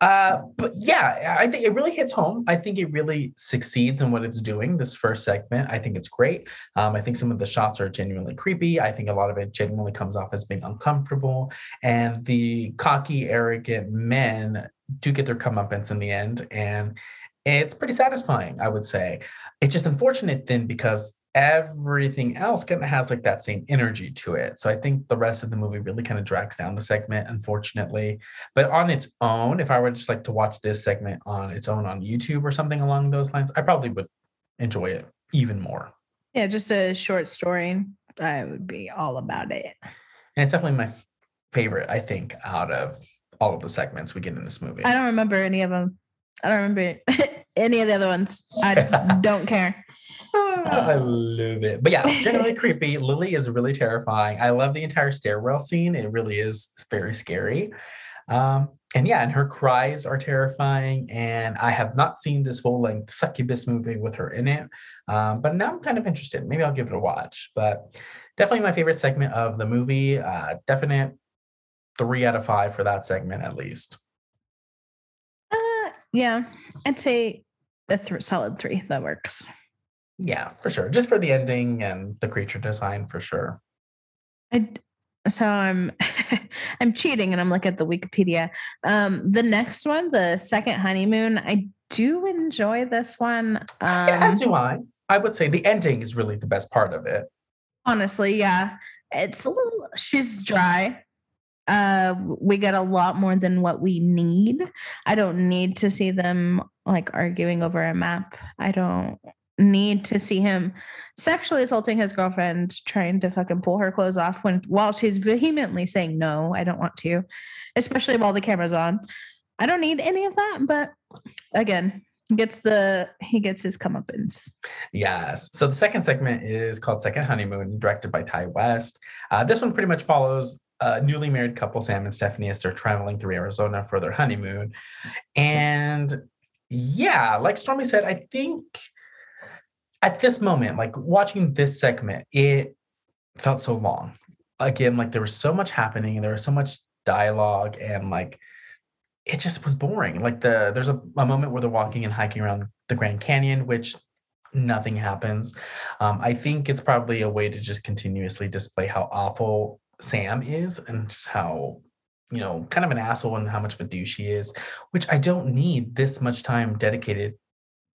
Uh, but yeah, I think it really hits home. I think it really succeeds in what it's doing. This first segment, I think it's great. Um, I think some of the shots are genuinely creepy. I think a lot of it genuinely comes off as being uncomfortable, and the cocky, arrogant men do get their comeuppance in the end. And it's pretty satisfying, I would say. It's just unfortunate then because everything else kind of has like that same energy to it. So I think the rest of the movie really kind of drags down the segment, unfortunately. But on its own, if I were just like to watch this segment on its own on YouTube or something along those lines, I probably would enjoy it even more. Yeah, just a short story. I would be all about it. And it's definitely my favorite, I think, out of all of the segments we get in this movie. I don't remember any of them. I don't remember any of the other ones. I don't care. I love it. But yeah, generally creepy. Lily is really terrifying. I love the entire stairwell scene. It really is very scary. Um, and yeah, and her cries are terrifying. And I have not seen this whole length succubus movie with her in it. Um, but now I'm kind of interested. Maybe I'll give it a watch. But definitely my favorite segment of the movie. Uh, definite three out of five for that segment at least. Uh, yeah, I'd say a th- solid three. That works. Yeah, for sure. Just for the ending and the creature design, for sure. I so I'm I'm cheating and I'm looking at the Wikipedia. Um, the next one, the second honeymoon, I do enjoy this one. Um, yeah, as do I. I would say the ending is really the best part of it. Honestly, yeah. It's a little she's dry uh we get a lot more than what we need i don't need to see them like arguing over a map i don't need to see him sexually assaulting his girlfriend trying to fucking pull her clothes off when while she's vehemently saying no i don't want to especially while the camera's on i don't need any of that but again He gets the he gets his comeuppance. Yes. So the second segment is called Second Honeymoon, directed by Ti West. Uh, this one pretty much follows a newly married couple, Sam and Stephanie, as they're traveling through Arizona for their honeymoon. And yeah, like Stormy said, I think at this moment, like watching this segment, it felt so long. Again, like there was so much happening, there was so much dialogue, and like it just was boring. Like the there's a, a moment where they're walking and hiking around the Grand Canyon, which nothing happens. Um, I think it's probably a way to just continuously display how awful Sam is and just how you know kind of an asshole and how much of a douche he is, which I don't need this much time dedicated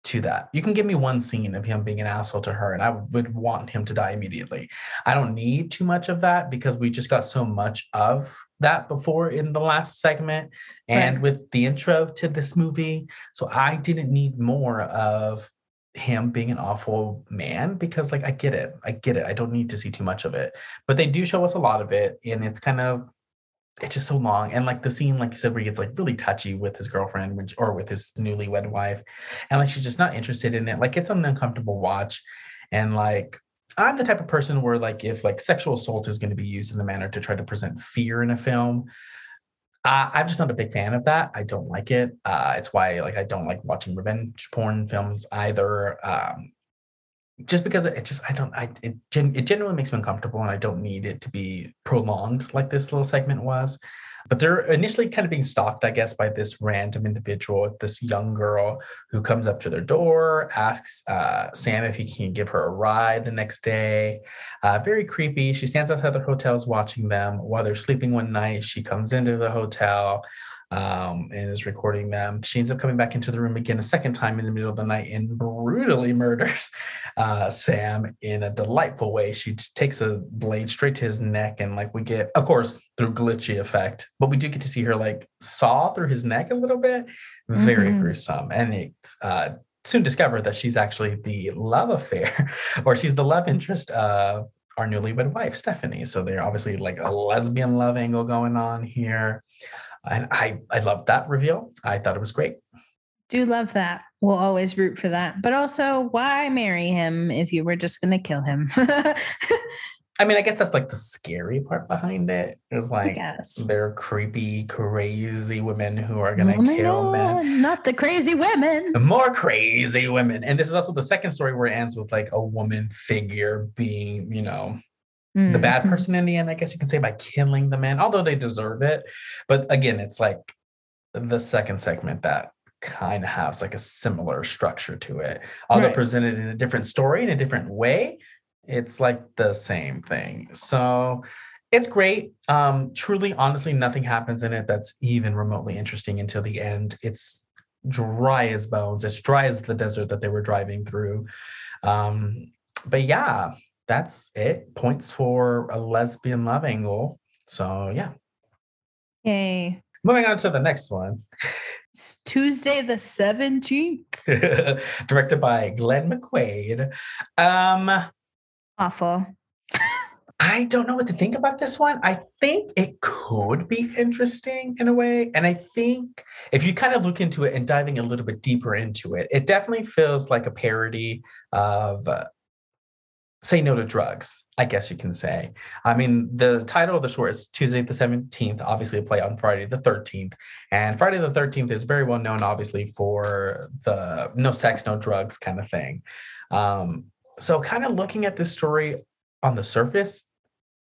to that. You can give me one scene of him being an asshole to her, and I would want him to die immediately. I don't need too much of that because we just got so much of that before in the last segment and Right. with the intro to this movie. So I didn't need more of him being an awful man because like I get it. I get it. I don't need to see too much of it. But they do show us a lot of it and it's kind of it's just so long. And like the scene, like you said, where he gets like really touchy with his girlfriend which, or with his newlywed wife, and like she's just not interested in it. Like it's an uncomfortable watch. And like I'm the type of person where like if like sexual assault is going to be used in a manner to try to present fear in a film, uh, I'm just not a big fan of that. I don't like it. Uh, it's why like I don't like watching revenge porn films either. Um, just because it just I don't I it it genuinely makes me uncomfortable and I don't need it to be prolonged like this little segment was. But they're initially kind of being stalked, I guess, by this random individual, this young girl who comes up to their door, asks uh, Sam if he can give her a ride the next day. Uh, very creepy. She stands outside their hotels watching them while they're sleeping one night. She comes into the hotel um, and is recording them. She ends up coming back into the room again a second time in the middle of the night and brutally murders uh, Sam in a delightful way. She takes a blade straight to his neck, and like we get, of course, through glitchy effect, but we do get to see her like saw through his neck a little bit. Very Mhm. gruesome, and it's uh, soon discovered that she's actually the love affair, or she's the love interest of our newlywed wife, Stephanie. So they're obviously like a lesbian love angle going on here. And I, I loved that reveal. I thought it was great. Do love that. We'll always root for that. But also, why marry him if you were just going to kill him? I mean, I guess that's like the scary part behind it. It's like they're creepy, crazy women who are gonna Oh kill men. Not the crazy women. More crazy women. And this is also the second story where it ends with like a woman figure being, you know, the bad Mhm. person in the end, I guess you can say, by killing the man, although they deserve it. But again, it's like the second segment that kind of has like a similar structure to it. Although Right. presented in a different story in a different way, it's like the same thing. So it's great. Um, truly, honestly, nothing happens in it that's even remotely interesting until the end. It's dry as bones. It's dry as the desert that they were driving through. Um, but yeah, that's it. Points for a lesbian love angle. So yeah. Yay. Moving on to the next one. It's Tuesday the 17th. Directed by Glenn McQuaid. Um, Awful. I don't know what to think about this one. I think it could be interesting in a way. And I think if you kind of look into it and diving a little bit deeper into it, it definitely feels like a parody of uh, Say No to Drugs, I guess you can say. I mean, the title of the short is Tuesday the 17th, obviously a play on Friday the 13th. And Friday the 13th is very well known, obviously, for the no sex, no drugs kind of thing. Um, so, kind of looking at this story on the surface,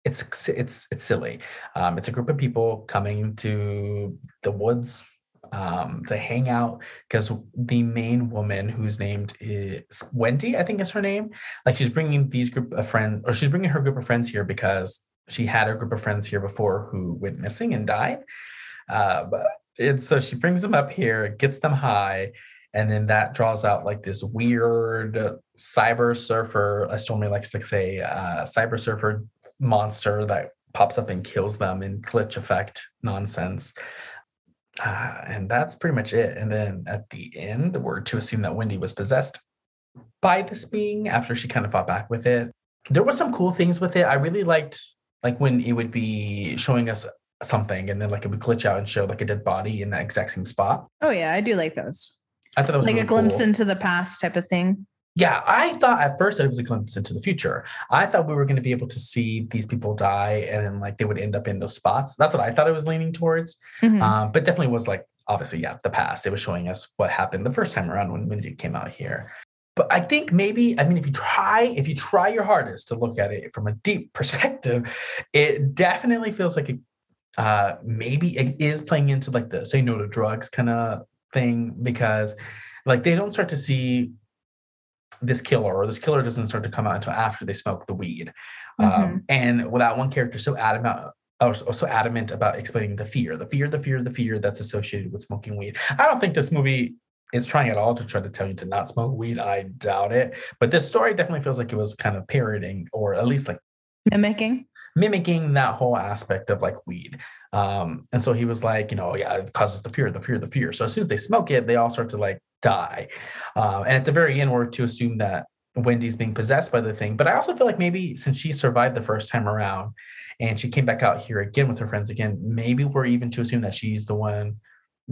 it's it's it's silly. Um, it's a group of people coming to the woods um, to hang out because the main woman, who's named is Wendy, I think is her name. Like she's bringing these group of friends, or she's bringing her group of friends here because she had a group of friends here before who went missing and died. Uh, but and so she brings them up here, gets them high, and then that draws out like this weird cyber surfer, as Stormy likes to say, uh, cyber surfer monster that pops up and kills them in glitch effect nonsense. Uh, and that's pretty much it. And then at the end, we're to assume that Wendy was possessed by this being after she kind of fought back with it. There was some cool things with it. I really liked like when it would be showing us something and then like it would glitch out and show like a dead body in that exact same spot. Oh, yeah. I do like those. I thought that was like really a glimpse cool. into the past type of thing. Yeah, I thought at first that it was a glimpse into the future. I thought we were going to be able to see these people die and then like they would end up in those spots. That's what I thought it was leaning towards. Mhm. Um, but definitely was like obviously, yeah, the past. It was showing us what happened the first time around when Mindy came out here. But I think maybe, I mean, if you try, if you try your hardest to look at it from a deep perspective, it definitely feels like it uh maybe it is playing into like the say no to drugs kind of thing because like they don't start to see this killer or this killer doesn't start to come out until after they smoke the weed um, and without one character so adamant or so so adamant about explaining the fear the fear the fear the fear that's associated with smoking weed i don't think this movie is trying at all to try to tell you to not smoke weed i doubt it but this story definitely feels like it was kind of parroting or at least like Mimicking. mimicking that whole aspect of like weed. Um, and so he was like, you know, yeah, it causes the fear, the fear, the fear. So as soon as they smoke it, they all start to like die. Um, and at the very end, we're to assume that Wendy's being possessed by the thing. But I also feel like maybe since she survived the first time around and she came back out here again with her friends again, maybe we're even to assume that she's the one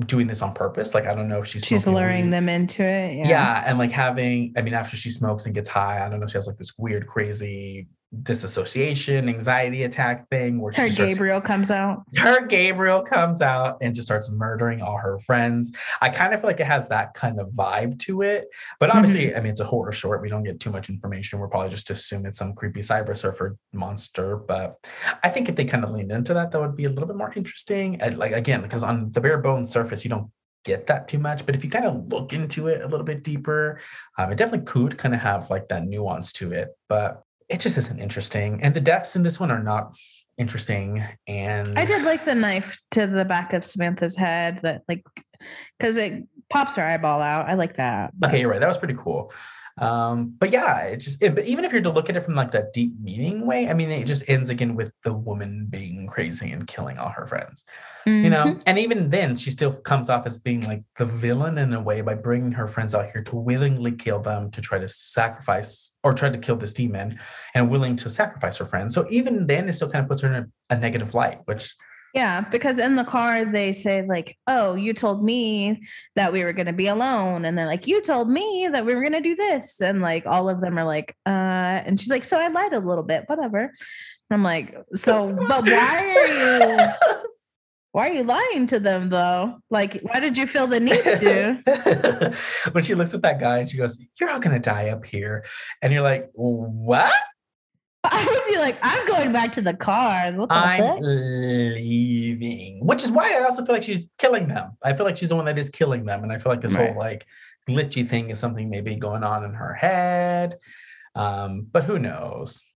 doing this on purpose. Like, I don't know if she's She's luring weed. them into it. Yeah. Yeah. and like having, I mean, after she smokes and gets high, I don't know, if she has like this weird, crazy disassociation, anxiety attack thing where Her just starts- Gabriel comes out. her Gabriel comes out and just starts murdering all her friends. I kind of feel like it has that kind of vibe to it. But obviously, I mean, it's a horror short. We don't get too much information. We're probably just assuming it's some creepy cyber surfer monster. But I think if they kind of leaned into that, that would be a little bit more interesting. And like again, because on the bare bones surface, you don't get that too much. But if you kind of look into it a little bit deeper, um, it definitely could kind of have like that nuance to it. But it just isn't interesting. And the deaths in this one are not interesting. And I did like the knife to the back of Samantha's head that like because it pops her eyeball out. I like that. Okay, you're right. That was pretty cool. Um, but yeah, it just it, but even if you're to look at it from like that deep meaning way, I mean, it just ends again with the woman being crazy and killing all her friends. You know, Mhm. and even then, she still comes off as being like the villain in a way by bringing her friends out here to willingly kill them to try to sacrifice or try to kill this demon and willing to sacrifice her friends. So even then, it still kind of puts her in a, a negative light, which Yeah, because in the car they say like, "Oh, you told me that we were going to be alone," and they're like, "You told me that we were going to do this," and like all of them are like, "Uh," and she's like, "So I lied a little bit, whatever." I'm like, "So, but why are you why are you lying to them though? Like, why did you feel the need to?" when she looks at that guy and she goes, You're all gonna die up here. And you're like, What? I would be like, "I'm going back to the car." What the I'm heck? leaving. Which is why I also feel like she's killing them. I feel like she's the one that is killing them. And I feel like this Right. whole like glitchy thing is something maybe going on in her head. Um, but who knows?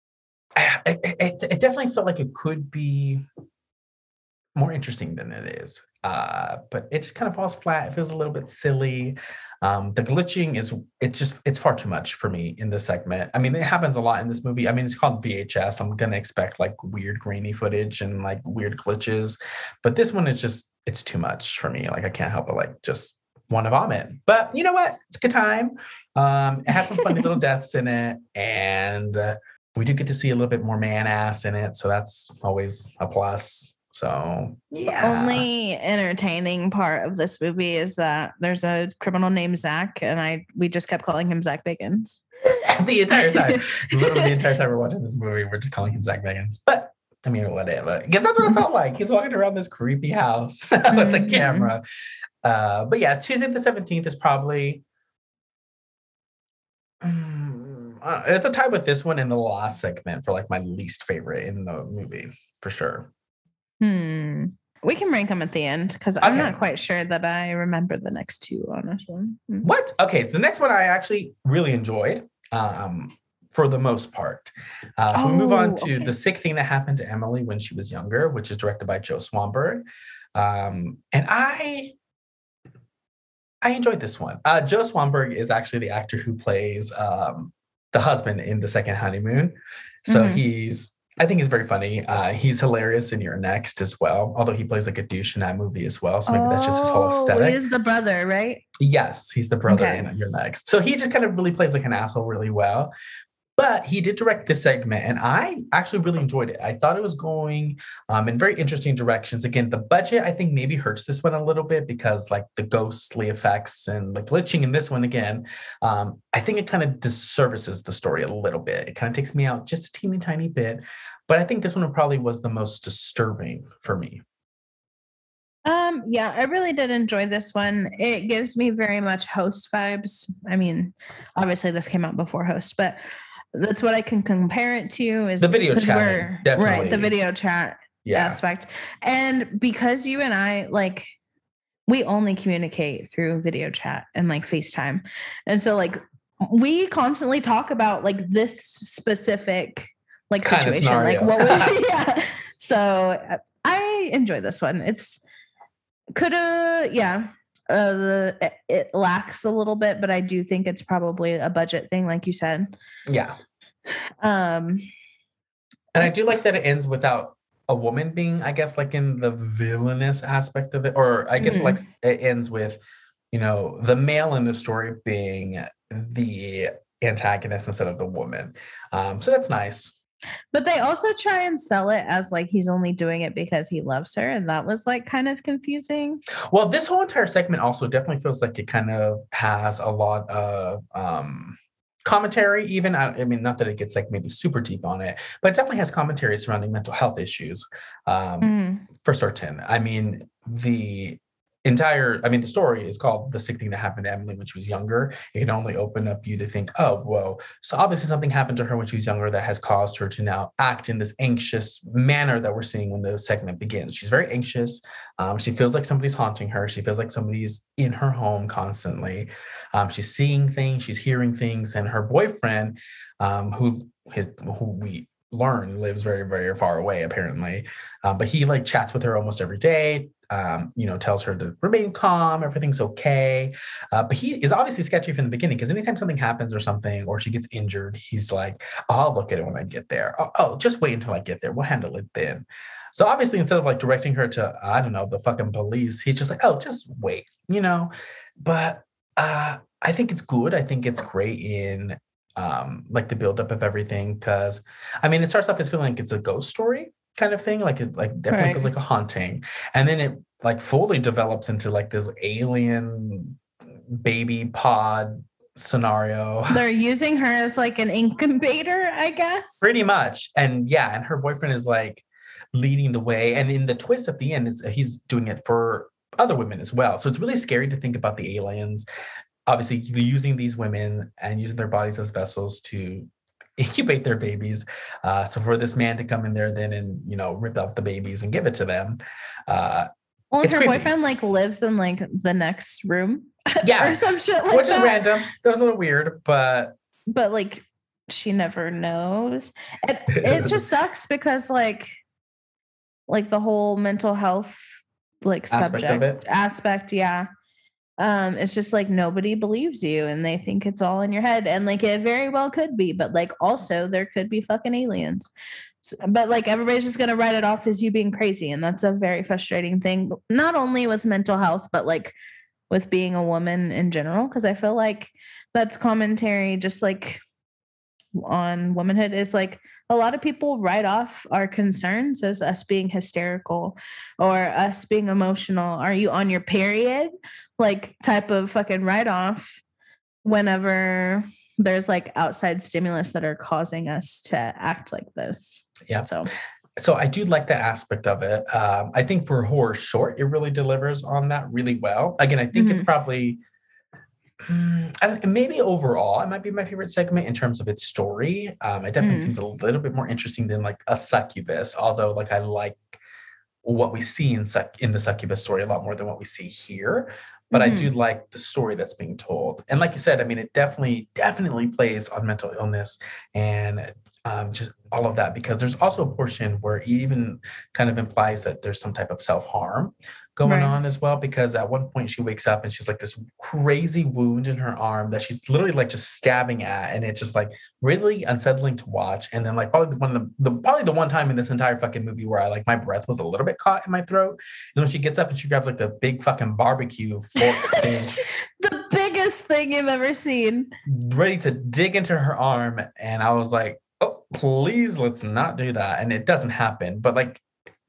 It, it, it- it definitely felt like it could be more interesting than it is. Uh, but it just kind of falls flat. It feels a little bit silly. Um, the glitching is it's just it's far too much for me in this segment. I mean, it happens a lot in this movie. I mean, it's called VHS. I'm gonna expect like weird grainy footage and like weird glitches, but this one is just it's too much for me. Like I can't help but like just want to vomit. But you know what? It's a good time. Um, it has some funny little deaths in it, and uh, we do get to see a little bit more man ass in it, so that's always a plus. So yeah, only entertaining part of this movie is that there's a criminal named Zach, and I we just kept calling him Zak Bagans. the entire time. Literally the entire time we're watching this movie, we're just calling him Zak Bagans. But I mean, whatever. Because that's what it felt like. He's walking around this creepy house with the Mhm. camera. Uh, but yeah, Tuesday the 17th is probably uh, at the time with this one in the last segment for like my least favorite in the movie for sure. Hmm. We can rank them at the end because I'm Okay. not quite sure that I remember the next two, honestly. Hmm. What? Okay, the next one I actually really enjoyed um, for the most part. Uh, so we move on Oh, to okay. the sick thing that happened to Emily when she was younger, which is directed by Joe Swanberg. Um, and I I enjoyed this one. Uh, Joe Swanberg is actually the actor who plays um, the husband in the second honeymoon. So Mhm. he's I think he's very funny. Uh, he's hilarious in You're Next as well, although he plays like a douche in that movie as well. So maybe that's just his whole Oh, aesthetic. He's the brother, right? Yes, he's the brother Okay. in You're Next. So he just kind of really plays like an asshole really well. But he did direct this segment, and I actually really enjoyed it. I thought it was going um, in very interesting directions. Again, the budget I think maybe hurts this one a little bit because like the ghostly effects and like glitching in this one again, um, I think it kind of disservices the story a little bit. It kind of takes me out just a teeny tiny bit. But I think this one probably was the most disturbing for me. Um, yeah, I really did enjoy this one. It gives me very much host vibes. I mean, obviously this came out before host, but that's what I can compare it to is The video chat. Right, the video chat Yeah. aspect. And because you and I like we only communicate through video chat and like FaceTime. And so like we constantly talk about like this specific like Kind situation. Like what would yeah. So uh, I enjoy this one. It's could have yeah. Uh, it- lacks a little bit, but I do think it's probably a budget thing, like you said. Yeah. Um, And I do like that it ends without a woman being, I guess, like in the villainous aspect of it. Or I guess Mhm. like it ends with, you know, the male in the story being the antagonist instead of the woman. Um, so that's nice. But they also try and sell it as like he's only doing it because he loves her. And that was like kind of confusing. Well, this whole entire segment also definitely feels like it kind of has a lot of um commentary even I, I mean not that it gets like maybe super deep on it but it definitely has commentary surrounding mental health issues um Mm. for certain i mean the entire i mean the story is called the sick thing that happened to emily when she was younger. It can only open up you to think oh whoa. So obviously something happened to her when she was younger that has caused her to now act in this anxious manner that we're seeing when the segment begins. She's very anxious. Um, she feels like somebody's haunting her. She feels like somebody's in her home constantly. Um, she's seeing things she's hearing things and her boyfriend um, who his, who we learn lives very very far away apparently um, but he like chats with her almost every day um, you know tells her to remain calm everything's okay. Uh, but he is obviously sketchy from the beginning because anytime something happens or something or she gets injured he's like "Oh, i'll look at it when i get there. Oh, oh just wait until i get there. We'll handle it then. So obviously instead of like directing her to i don't know the fucking police he's just like oh just wait you know? But uh i think it's good. I think it's great in um like the buildup of everything because i mean it starts off as feeling like it's a ghost story kind of thing like it like definitely Right. feels like a haunting. And then it like fully develops into like this alien baby pod scenario. They're using her as like an incubator, I guess. pretty much. And yeah and her boyfriend is like leading the way. And in the twist at the end it's he's doing it for other women as well. So it's really scary to think about the aliens obviously using these women and using their bodies as vessels to incubate their babies uh, so for this man to come in there then and you know rip out the babies and give it to them uh, Well, her creepy. boyfriend like lives in like the next room yeah or some shit like which is random that was a little weird but But like she never knows. It, it just sucks because like like the whole mental health like Aspect subject aspect, yeah. Um, it's just like nobody believes you and they think it's all in your head. And like it very well could be, but like also there could be fucking aliens. S- But like everybody's just gonna write it off as you being crazy. And that's a very frustrating thing, not only with mental health, but like with being a woman in general. Cause I feel like that's commentary just like on womanhood is like a lot of people write off our concerns as us being hysterical or us being emotional. Are you on your period? Like type of fucking write off whenever there's like outside stimulus that are causing us to act like this. Yeah. So so I do like that aspect of it. Um, I think for horror short, it really delivers on that really well. Again, I think it's probably I don't- maybe overall it might be my favorite segment in terms of its story. Um, it definitely Mhm. seems a little bit more interesting than like a succubus, although like I like what we see in suc- in the succubus story a lot more than what we see here. But I do like the story that's being told, and like you said, I mean, it definitely definitely plays on mental illness and um, just all of that because there's also a portion where it even kind of implies that there's some type of self harm going Right. on as well. Because at one point she wakes up and she's like this crazy wound in her arm that she's literally like just stabbing at, and it's just like really unsettling to watch. And then like probably one of the, the probably the one time in this entire fucking movie where I like my breath was a little bit caught in my throat is when she gets up and she grabs like the big fucking barbecue fork thing. the biggest thing you've ever seen. ready to dig into her arm. And I was like, oh, please, let's not do that. And it doesn't happen, but like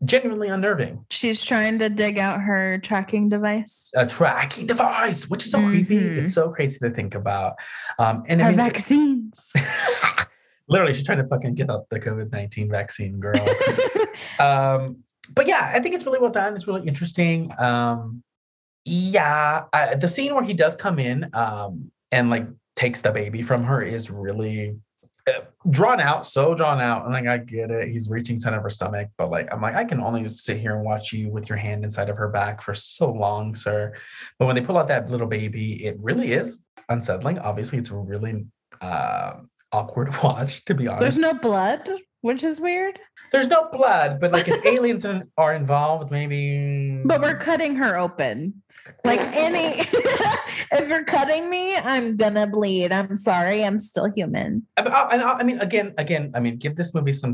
genuinely unnerving. She's trying to dig out her tracking device. A tracking device, which is so creepy. Mhm. It's so crazy to think about. Um, and I Her mean, vaccines. literally, she's trying to fucking get up the COVID 19 vaccine, girl. um but yeah i think it's really well done it's really interesting um yeah I, the scene where he does come in um and like takes the baby from her is really drawn out so drawn out and like i get it. He's reaching inside of her stomach but like i'm like i can only sit here and watch you with your hand inside of her back for so long sir. But when they pull out that little baby it really is unsettling. Obviously it's a really uh awkward watch to be honest. There's no blood, which is weird. there's no blood, but like if aliens are involved, maybe. But we're cutting her open. Like any, if you're cutting me, I'm gonna bleed. I'm sorry. I'm still human. I, I, I- I mean, again, again, I mean, give this movie some,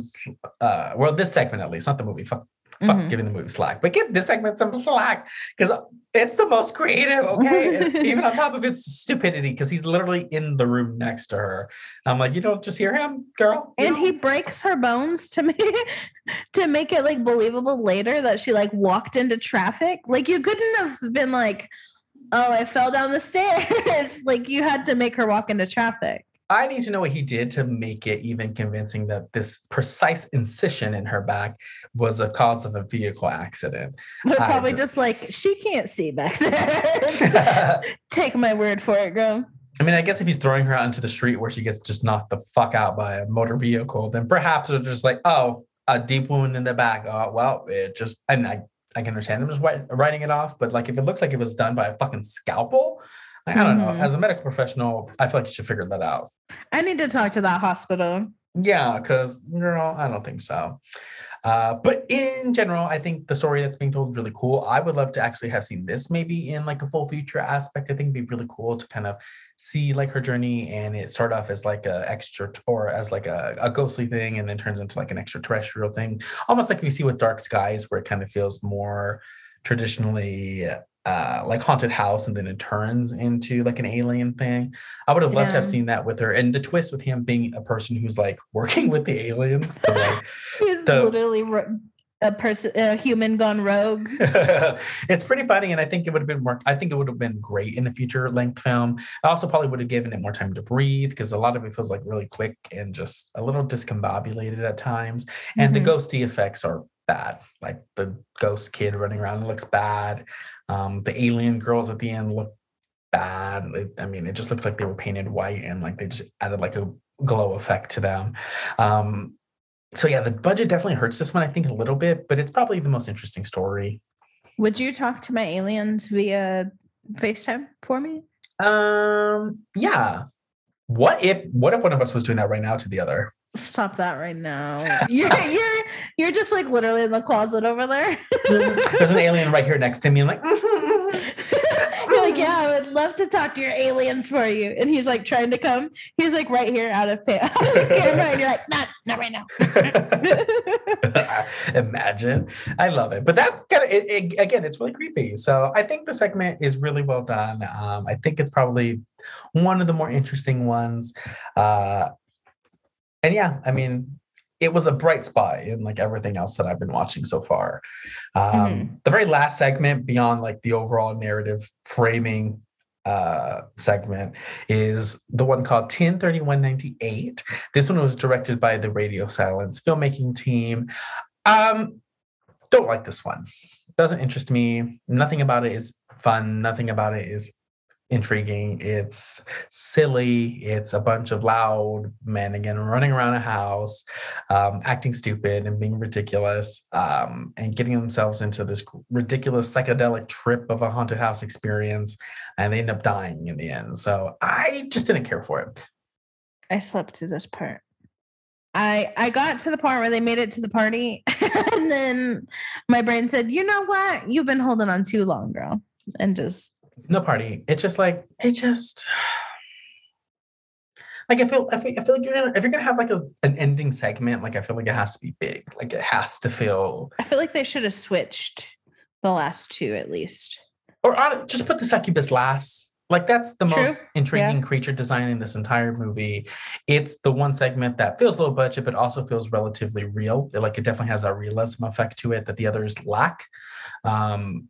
uh, well, this segment at least, not the movie. Fuck, fuck Mhm. giving the movie slack, but give this segment some slack because it's the most creative. Okay, even on top of its stupidity, because he's literally in the room next to her. I'm like, you don't just hear him, girl. You And he don't?" breaks her bones to make to make it like believable later that she like walked into traffic. Like you couldn't have been like, oh, I fell down the stairs. like you had to make her walk into traffic. I need to know what he did to make it even convincing that this precise incision in her back was a cause of a vehicle accident. They're probably just- just like, she can't see back there. Take my word for it, girl. I mean, I guess if he's throwing her out into the street where she gets just knocked the fuck out by a motor vehicle, then perhaps they're just like, oh, a deep wound in the back. Oh, well, it just, and I, I can understand them just writing it off. But like, if it looks like it was done by a fucking scalpel, I don't know. Mhm. As a medical professional, I feel like you should figure that out. I need to talk to that hospital. Yeah, because girl, I don't think so. Uh, but in general, I think the story that's being told is really cool. I would love to actually have seen this maybe in like a full feature aspect. I think it'd be really cool to kind of see like her journey and it start off as like a extra or as like a, a ghostly thing and then turns into like an extraterrestrial thing. Almost like we see with Dark Skies, where it kind of feels more traditionally uh, like haunted house and then it turns into like an alien thing. I would have loved to have seen that with her. And the twist with him being a person who's like working with the aliens to like He's So- literally ro- a person, a human gone rogue. it's pretty funny, and I think it would have been more. I think it would have been great in a feature length film. I also probably would have given it more time to breathe because a lot of it feels like really quick and just a little discombobulated at times. And Mhm. the ghosty effects are bad. Like the ghost kid running around looks bad. Um, the alien girls at the end look bad. I mean, it just looks like they were painted white and like they just added like a glow effect to them. Um, so yeah, the budget definitely hurts this one, I think, a little bit, but it's probably the most interesting story. Would you talk to my aliens via FaceTime for me? Um, yeah. What if what if one of us was doing that right now to the other? Stop that right now. You're you're you're just like literally in the closet over there. There's an alien right here next to me, and like, You're like, yeah, I would love to talk to your aliens for you. And he's like trying to come. He's like right here out of pa- out of camera. And you're like, not, not right now. Imagine. I love it. But that kind of, it, it- again, it's really creepy. So I think the segment is really well done. Um, I think it's probably one of the more interesting ones. Uh, and yeah, I mean, it was a bright spot in like everything else that I've been watching so far. Um, Mhm. The very last segment, beyond like the overall narrative framing uh segment is the one called 103198 this one was directed by the radio silence filmmaking team. Um don't like this one. Doesn't interest me. Nothing about it is fun. Nothing about it is intriguing it's silly it's a bunch of loud men again running around a house um, acting stupid and being ridiculous um, and getting themselves into this ridiculous psychedelic trip of a haunted house experience and they end up dying in the end so i just didn't care for it I slept through this part. I I got to the part where they made it to the party, and then my brain said, "You know what? You've been holding on too long, girl," and just no party. It's just like it just like I feel I feel, I feel like you're gonna if you're gonna have like a an ending segment, like I feel like it has to be big. Like it has to feel I feel like they should have switched the last two at least. or on, just put the succubus last. Like that's the True. most intriguing creature design in this entire movie. It's the one segment that feels low budget, but also feels relatively real. It, like it definitely has that realism effect to it that the others lack, um,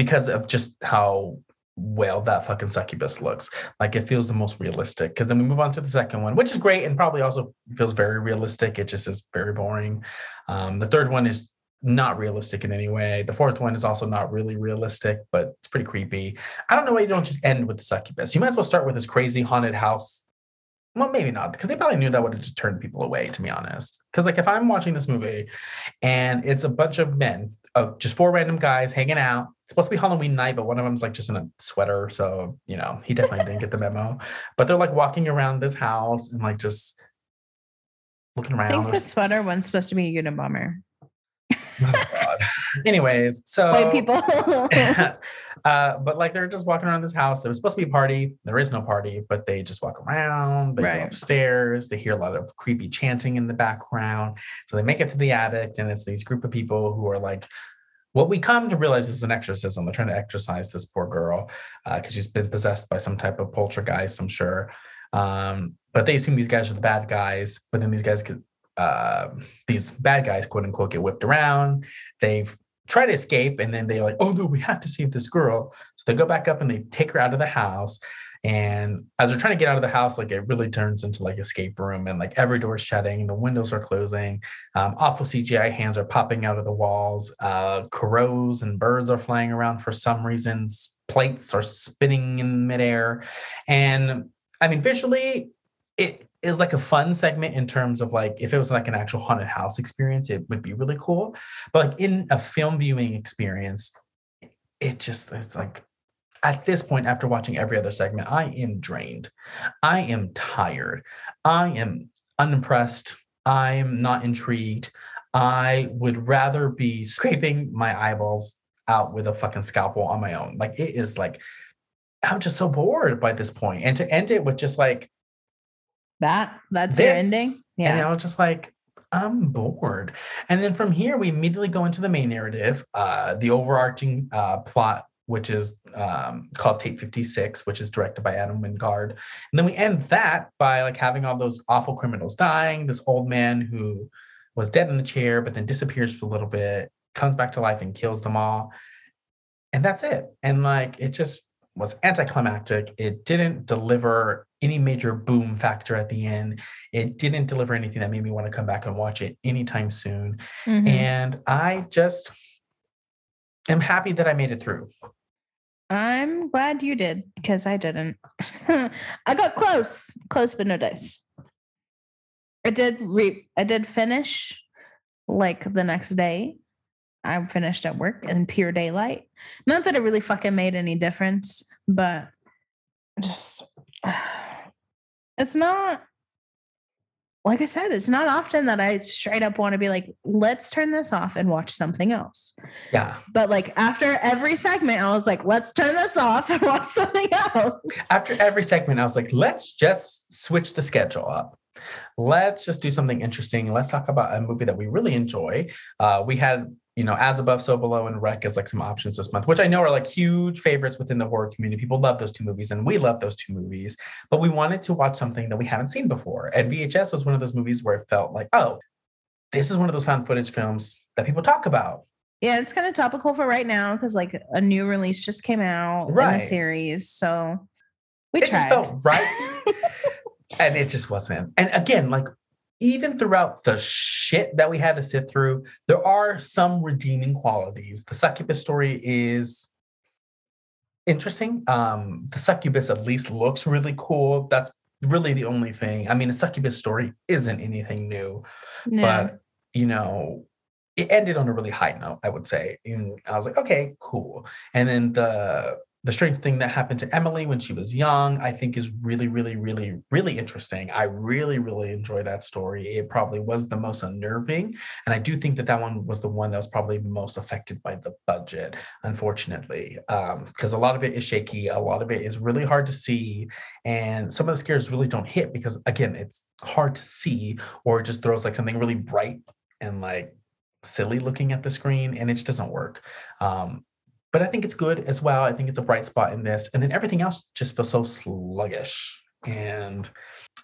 because of just how well that fucking succubus looks. Like it feels the most realistic. Because then we move on to the second one, which is great and probably also feels very realistic. It just is very boring. Um, the third one is not realistic in any way. The fourth one is also not really realistic, but it's pretty creepy. I don't know why you don't just end with the succubus. You might as well start with this crazy haunted house. Well, maybe not, because they probably knew that would have just turned people away, to be honest. Because, like, if I'm watching this movie and it's a bunch of men, uh, just four random guys hanging out, supposed to be Halloween night, but one of them's like just in a sweater. So, you know, he definitely didn't get the memo. But they're like walking around this house and like just looking around. I think the sweater one's supposed to be a Unabomber. Oh, God. Anyways, so White people. uh, but like they're just walking around this house. There was supposed to be a party. There is no party, but they just walk around. They Right. go upstairs. They hear a lot of creepy chanting in the background. So they make it to the attic, and it's these group of people who are like, what we come to realize is an exorcism. They're trying to exorcise this poor girl because she's been possessed by some type of poltergeist, I'm sure. Um, but they assume these guys are the bad guys, but then these guys get uh, these bad guys, quote unquote, get whipped around. They try to escape, and then they're like, "Oh no, we have to save this girl." So they go back up and they take her out of the house. And as they're trying to get out of the house, like it really turns into like escape room, and like every door is shutting, and the windows are closing. Um, awful CGI hands are popping out of the walls. Uh, crows and birds are flying around for some reasons. Plates are spinning in midair, and I mean, visually, it is like a fun segment in terms of like if it was like an actual haunted house experience, it would be really cool. But like in a film viewing experience, it just is like at this point, after watching every other segment, I am drained. I am tired. I am unimpressed. I am not intrigued. I would rather be scraping my eyeballs out with a fucking scalpel on my own. Like it is like I'm just so bored by this point. And to end it with just like that that's your this, ending. And Yeah. I was just like, I'm bored. And then from here, we immediately go into the main narrative, uh, the overarching uh, plot, which is um, called Tape 56, which is directed by Adam Wingard. And then we end that by like having all those awful criminals dying, this old man who was dead in the chair, but then disappears for a little bit, comes back to life and kills them all. And that's it. And like it just was anticlimactic. It didn't deliver any major boom factor at the end. It didn't deliver anything that made me want to come back and watch it anytime soon. Mhm. And I just am happy that I made it through. I'm glad you did because I didn't. I got close, close but no dice. I did re I did finish like the next day. I finished at work in pure daylight. Not that it really fucking made any difference, but just it's not like I said, it's not often that I straight up want to be like, let's turn this off and watch something else. Yeah. But like after every segment, I was like, let's turn this off and watch something else. After every segment, I was like, let's just switch the schedule up. Let's just do something interesting. Let's talk about a movie that we really enjoy. Uh, we had, you know, As Above, So Below, and REC as like some options this month, which I know are like huge favorites within the horror community. People love those two movies, and we love those two movies. But we wanted to watch something that we haven't seen before. And VHS was one of those movies where it felt like, oh, this is one of those found footage films that people talk about. Yeah, it's kind of topical for right now because like a new release just came out in the series. So we it tried. just felt right. and it just wasn't. And again, like even throughout the shit that we had to sit through, there are some redeeming qualities. The succubus story is interesting. Um, the succubus at least looks really cool. That's really the only thing. I mean, a succubus story isn't anything new, yeah. but you know, it ended on a really high note, I would say. And I was like, okay, cool. And then the the strange thing that happened to Emily when she was young, I think is really, really, really, really interesting. I really, really enjoy that story. It probably was the most unnerving. And I do think that that one was the one that was probably most affected by the budget, unfortunately, because a lot of it is shaky. A lot of it is really hard to see. And some of the scares really don't hit because, again, it's hard to see or it just throws like something really bright and like silly looking at the screen and it just doesn't work. Um, but I think it's good as well. I think it's a bright spot in this. And then everything else just feels so sluggish. And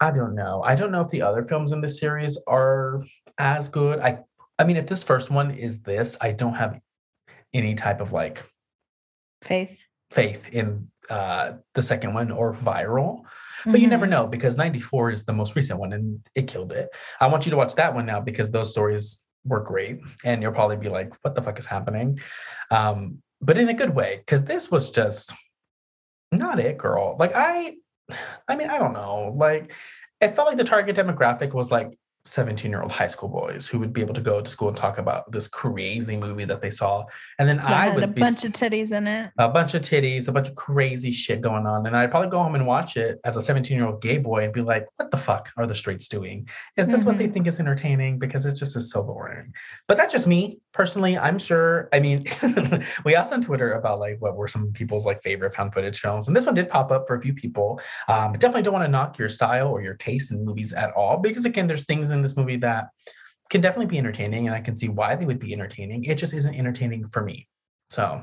I don't know. I don't know if the other films in this series are as good. I I mean, if this first one is this, I don't have any type of like Faith. faith in uh the second one or viral. But you never Mhm. know because 94 is the most recent one and it killed it. I want you to watch that one now because those stories were great. And you'll probably be like, what the fuck is happening? Um, but in a good way, because this was just not it, girl. Like I I mean, I don't know. Like it felt like the target demographic was like 17 year old high school boys who would be able to go to school and talk about this crazy movie that they saw. And then I had would a be bunch of titties in it. a bunch of titties, a bunch of crazy shit going on. And I'd probably go home and watch it as a 17 year old gay boy and be like, what the fuck are the straights doing? Is this what they think is entertaining? Because it's just is so boring. But that's just me personally. I'm sure. I mean, we asked on Twitter about like what were some people's like favorite found footage films. And this one did pop up for a few people. Um, but definitely don't want to knock your style or your taste in movies at all. Because again, there's things in this movie that can definitely be entertaining. And I can see why they would be entertaining. It just isn't entertaining for me. So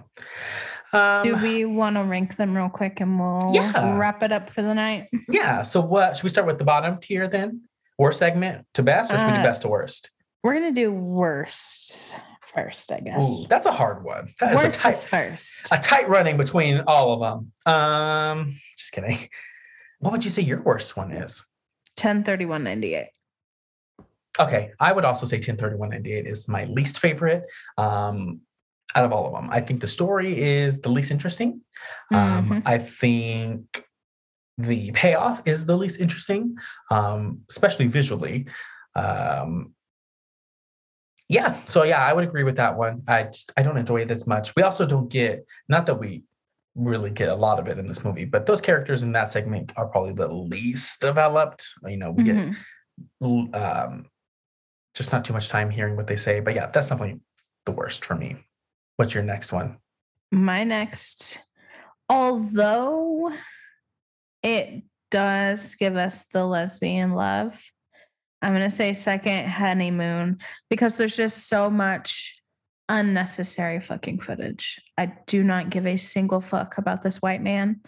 um, Do we want to rank them real quick and we'll Yeah. wrap it up for the night? Yeah. So what should we start with the bottom tier then? Worst segment to best, or should we do Uh, best to worst? We're gonna do worst first, I guess. Ooh, that's a hard one. That is worst a tight, is first. a tight running between all of them. Um, just kidding. What would you say your worst one is? 103198. Okay, I would also say 103198 is my least favorite. Um, out of all of them, I think the story is the least interesting. Um, Mhm. I think the payoff is the least interesting, um, especially visually. Um, yeah, so yeah, I would agree with that one. I just I don't enjoy it as much. We also don't get not that we really get a lot of it in this movie, but those characters in that segment are probably the least developed. You know, we Mhm. get um, just not too much time hearing what they say. But yeah, that's definitely the worst for me. What's your next one? My next, although it does give us the lesbian love, I'm going to say second honeymoon because there's just so much unnecessary fucking footage. I do not give a single fuck about this white man.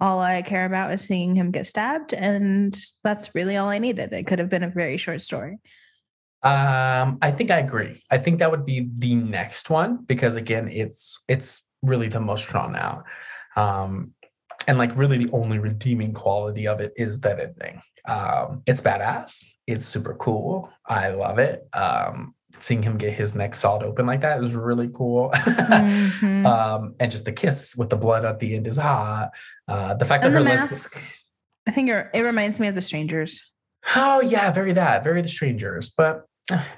All I care about is seeing him get stabbed, and that's really all I needed. It could have been a very short story. Um, I think I agree. I think that would be the next one because again, it's it's really the most drawn out. Um, and like really the only redeeming quality of it is that ending. Um, it's badass. It's super cool. I love it. Um, seeing him get his neck sawed open like that is really cool. Mhm. um, and just the kiss with the blood at the end is hot. Uh, the fact and that the mask, I think it it reminds me of the strangers. Oh yeah, very that, very the strangers, but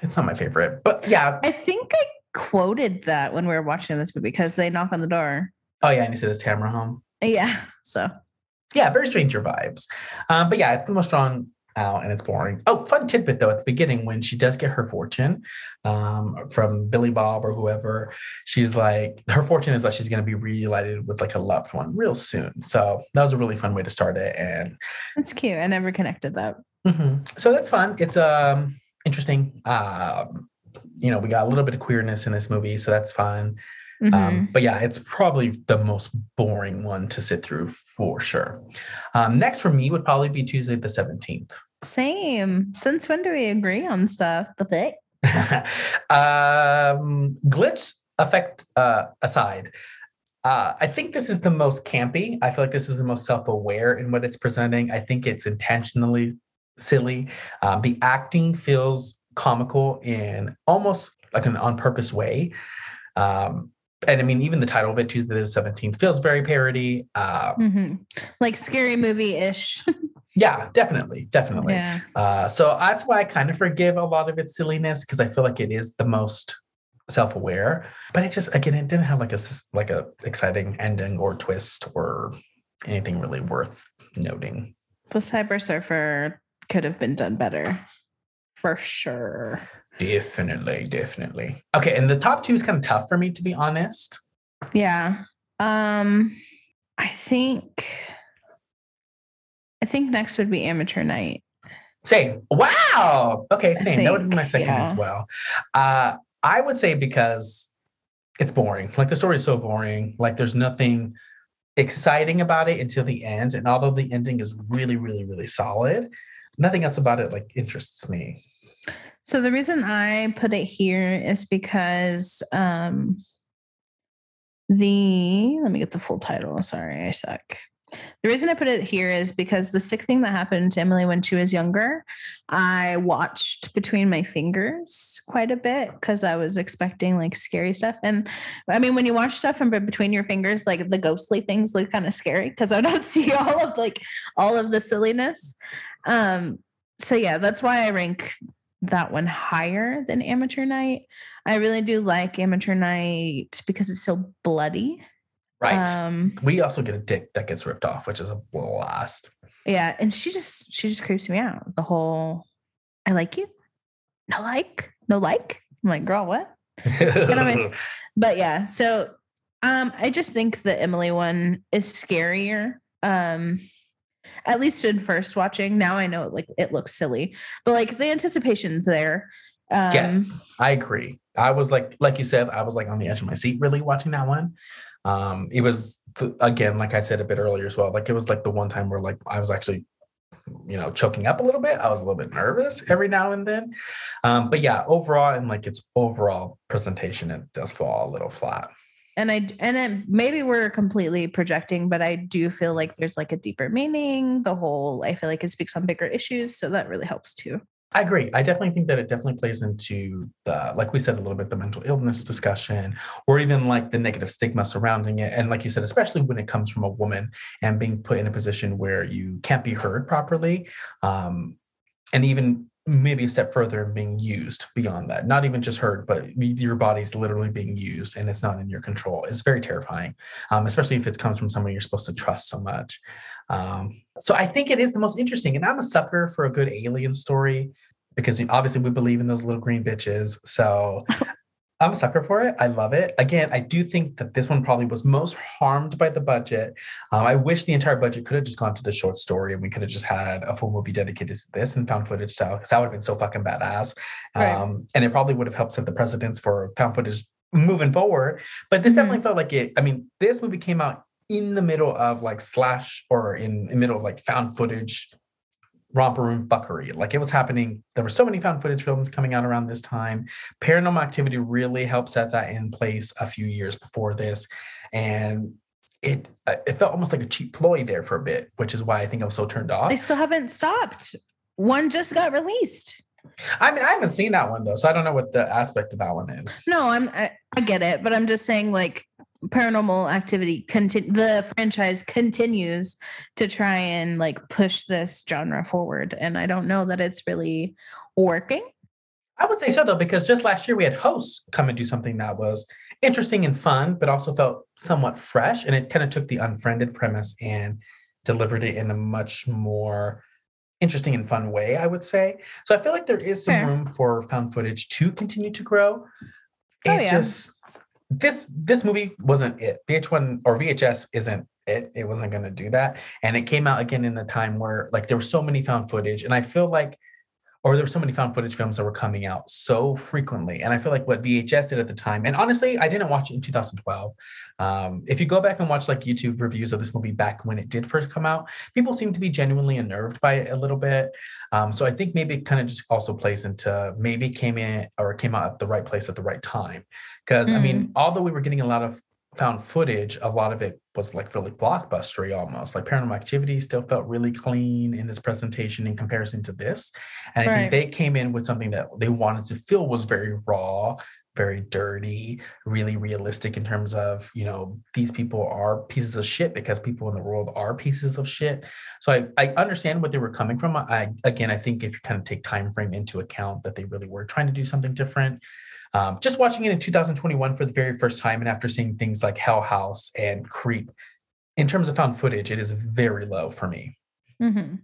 it's not my favorite. But yeah, I think I quoted that when we were watching this movie because they knock on the door. oh yeah, and you he says Tamara home. Yeah. So Yeah, very stranger vibes. Um, but yeah, it's the most drawn out and it's boring. Oh, fun tidbit though, at the beginning when she does get her fortune um, from Billy Bob or whoever, she's like, her fortune is that she's going to be reunited with like a loved one real soon. So that was a really fun way to start it. And that's cute. I never connected that. Mhm. So that's fun. It's um interesting. Um, you know, we got a little bit of queerness in this movie, so that's fun. Mhm. Um, but yeah, it's probably the most boring one to sit through for sure. Um, next for me would probably be Tuesday the 17th. Same. Since when do we agree on stuff? The bit. um, glitch effect uh, aside, uh, I think this is the most campy. I feel like this is the most self aware in what it's presenting. I think it's intentionally silly. Um, the acting feels comical in almost like an on purpose way. Um, and I mean, even the title of it, Tuesday the 17th, feels very parody. Um, Mhm. Like scary movie ish. yeah, definitely. Definitely. yeah. Uh, so that's why I kind of forgive a lot of its silliness because I feel like it is the most self-aware. But it just again, it didn't have like a like a exciting ending or twist or anything really worth noting. The Cyber Surfer could have been done better. For sure. Definitely, definitely. Okay, and the top two is kind of tough for me to be honest. Yeah. Um I think I think next would be amateur night. Same. Wow. Okay, same. that would be my think, second as well. Uh, I would say because it's boring. Like the story is so boring. Like there's nothing exciting about it until the end. And although the ending is really, really, really solid, nothing else about it like interests me. So the reason I put it here is because um the let me get the full title. Sorry, I suck. The reason I put it here is because the sick thing that happened to Emily when she was younger, I watched between my fingers quite a bit because I was expecting like scary stuff. And I mean, when you watch stuff and between your fingers, like the ghostly things look kind of scary because I don't see all of like all of the silliness. Um, so yeah, that's why I rank that one higher than Amateur Night. I really do like Amateur Night because it's so bloody. Right. Um, we also get a dick that gets ripped off, which is a blast. yeah, and she just she just creeps me out. The whole I like you, no like, no like. I'm like, girl, what? what I mean? But yeah, so um, I just think the Emily one is scarier. Um, at least in first watching. Now I know like it looks silly, but like the anticipation's there. Um, yes, I agree. I was like, like you said, I was like on the edge of my seat really watching that one. Um, it was th- again, like I said a bit earlier as well. Like it was like the one time where like I was actually, you know, choking up a little bit. I was a little bit nervous every now and then. Um, but yeah, overall and like its overall presentation, it does fall a little flat. And I and it, maybe we're completely projecting, but I do feel like there's like a deeper meaning. The whole I feel like it speaks on bigger issues, so that really helps too. I agree. I definitely think that it definitely plays into the, like we said a little bit, the mental illness discussion, or even like the negative stigma surrounding it. And like you said, especially when it comes from a woman and being put in a position where you can't be heard properly, um, and even maybe a step further and being used beyond that. Not even just hurt but your body's literally being used and it's not in your control. It's very terrifying, um, especially if it comes from someone you're supposed to trust so much. Um, so I think it is the most interesting. And I'm a sucker for a good alien story because obviously we believe in those little green bitches. So I'm a sucker for it. I love it. Again, I do think that this one probably was most harmed by the budget. Um, I wish the entire budget could have just gone to the short story and we could have just had a full movie dedicated to this and found footage style because that would have been so fucking badass. Right. Um, and it probably would have helped set the precedence for found footage moving forward. But this Mhm. definitely felt like it. I mean, this movie came out in the middle of like slasher in the middle of like found footage romper room buckery. Like it was happening. There were so many found footage films coming out around this time. Paranormal Activity really helped set that in place a few years before this, and it uh, it felt almost like a cheap ploy there for a bit, which is why I think I was so turned off. They still haven't stopped. One just got released. I mean, I haven't seen that one though, so I don't know what the aspect of that one is. No, I'm I, I get it, but I'm just saying like paranormal activity conti- the franchise continues to try and like push this genre forward and I don't know that it's really working. I would say so though, because just last year we had hosts come and do something that was interesting and fun, but also felt somewhat fresh. And it kind of took the unfriended premise and delivered it in a much more interesting and fun way, I would say. So I feel like there is some Fair. room for found footage to continue to grow. Oh, it Oh, yeah. just this this movie wasn't it. VH1 or VHS isn't it. It wasn't going to do that. And it came out again in the time where like there were so many found footage, and I feel like or there were so many found footage films that were coming out so frequently. And I feel like what VHS did at the time, and honestly, I didn't watch it in 2012. Um, if you go back and watch like YouTube reviews of this movie back when it did first come out, people seem to be genuinely unnerved by it a little bit. Um, so I think maybe it kind of just also plays into maybe came in or came out at the right place at the right time. Because I mean, although we were getting a lot of found footage, a lot of it was like really blockbustery almost. Like Paranormal Activity still felt really clean in its presentation in comparison to this. And I think they came in with something that they wanted to feel was very raw, very dirty, really realistic in terms of, you know, these people are pieces of shit because people in the world are pieces of shit. So I, I understand what they were coming from. I again, I think if you kind of take time frame into account that they really were trying to do something different. Um, just watching it in 2021 for the very first time, and after seeing things like Hell House and Creep, in terms of found footage, it is very low for me. Mhm.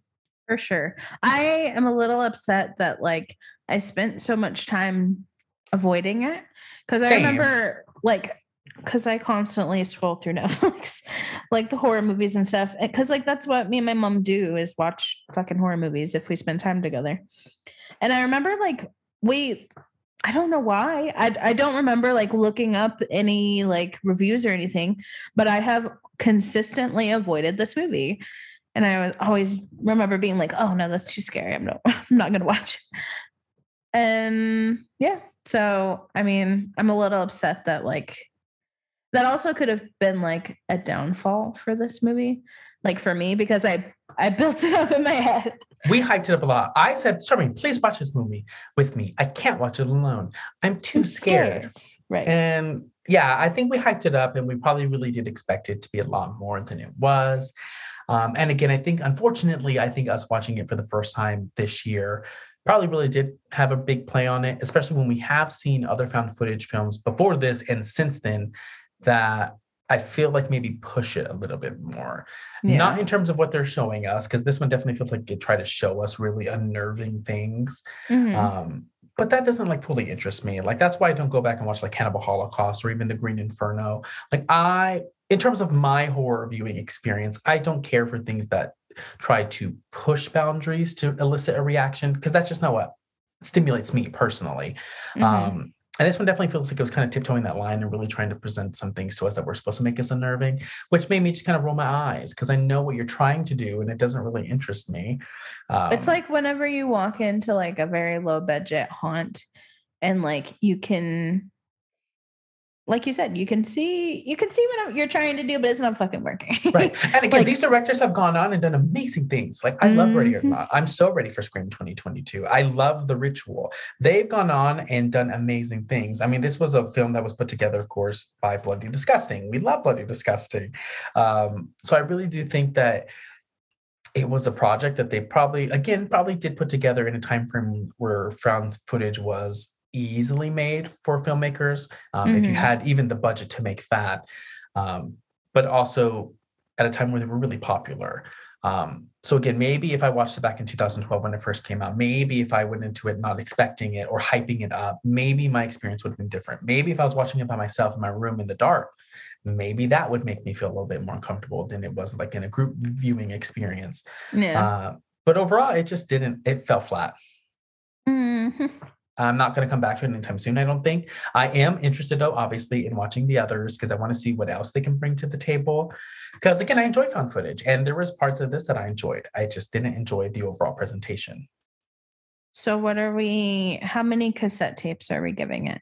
For sure. I am a little upset that like I spent so much time avoiding it because I remember like because I constantly scroll through Netflix, like the horror movies and stuff. Because like that's what me and my mom do is watch fucking horror movies if we spend time together. And I remember like we I don't know why. I I don't remember like looking up any like reviews or anything, but I have consistently avoided this movie. And I always remember being like, "Oh no, that's too scary. I'm not I'm not going to watch." It. And yeah, so I mean, I'm a little upset that like that also could have been like a downfall for this movie, like for me because I I built it up in my head. We hyped it up a lot. I said, Sorry, please watch this movie with me. I can't watch it alone. I'm too I'm scared. scared. Right. And yeah, I think we hyped it up and we probably really did expect it to be a lot more than it was. Um, and again, I think unfortunately, I think us watching it for the first time this year probably really did have a big play on it, especially when we have seen other found footage films before this and since then that I feel like maybe push it a little bit more. Yeah. Not in terms of what they're showing us, because this one definitely feels like it tried to show us really unnerving things. Mhm. Um, but that doesn't like fully interest me. Like that's why I don't go back and watch like Cannibal Holocaust or even The Green Inferno. Like I, in terms of my horror viewing experience, I don't care for things that try to push boundaries to elicit a reaction because that's just not what stimulates me personally. Mhm. Um, and this one definitely feels like it was kind of tiptoeing that line and really trying to present some things to us that were supposed to make us unnerving, which made me just kind of roll my eyes because I know what you're trying to do and it doesn't really interest me. Um, it's like whenever you walk into like a very low budget haunt and like you can like you said you can see you can see what you're trying to do but it's not fucking working right. And again, Like- these directors have gone on and done amazing things. Like I love Ready or Mhm. Not. I'm so ready for Scream 2022. I love The Ritual. They've gone on and done amazing things. I mean, this was a film that was put together, of course, by Bloody Disgusting. We love Bloody Disgusting. Um, so I really do think that it was a project that they probably, again, probably did put together in a time frame where found footage was easily made for filmmakers. Um, If you Mhm. had even the budget to make that, um, but also at a time where they were really popular. Um, so again, maybe if I watched it back in 2012 when it first came out, maybe if I went into it not expecting it or hyping it up, maybe my experience would have been different. Maybe if I was watching it by myself in my room in the dark, maybe that would make me feel a little bit more comfortable than it was like in a group viewing experience. yeah Uh, but overall, it just didn't. It fell flat. Mhm. I'm not going to come back to it anytime soon. I don't think. I am interested, though, obviously, in watching the others because I want to see what else they can bring to the table. Because again, I enjoy found footage, and there was parts of this that I enjoyed. I just didn't enjoy the overall presentation. so what are we how many cassette tapes are we giving it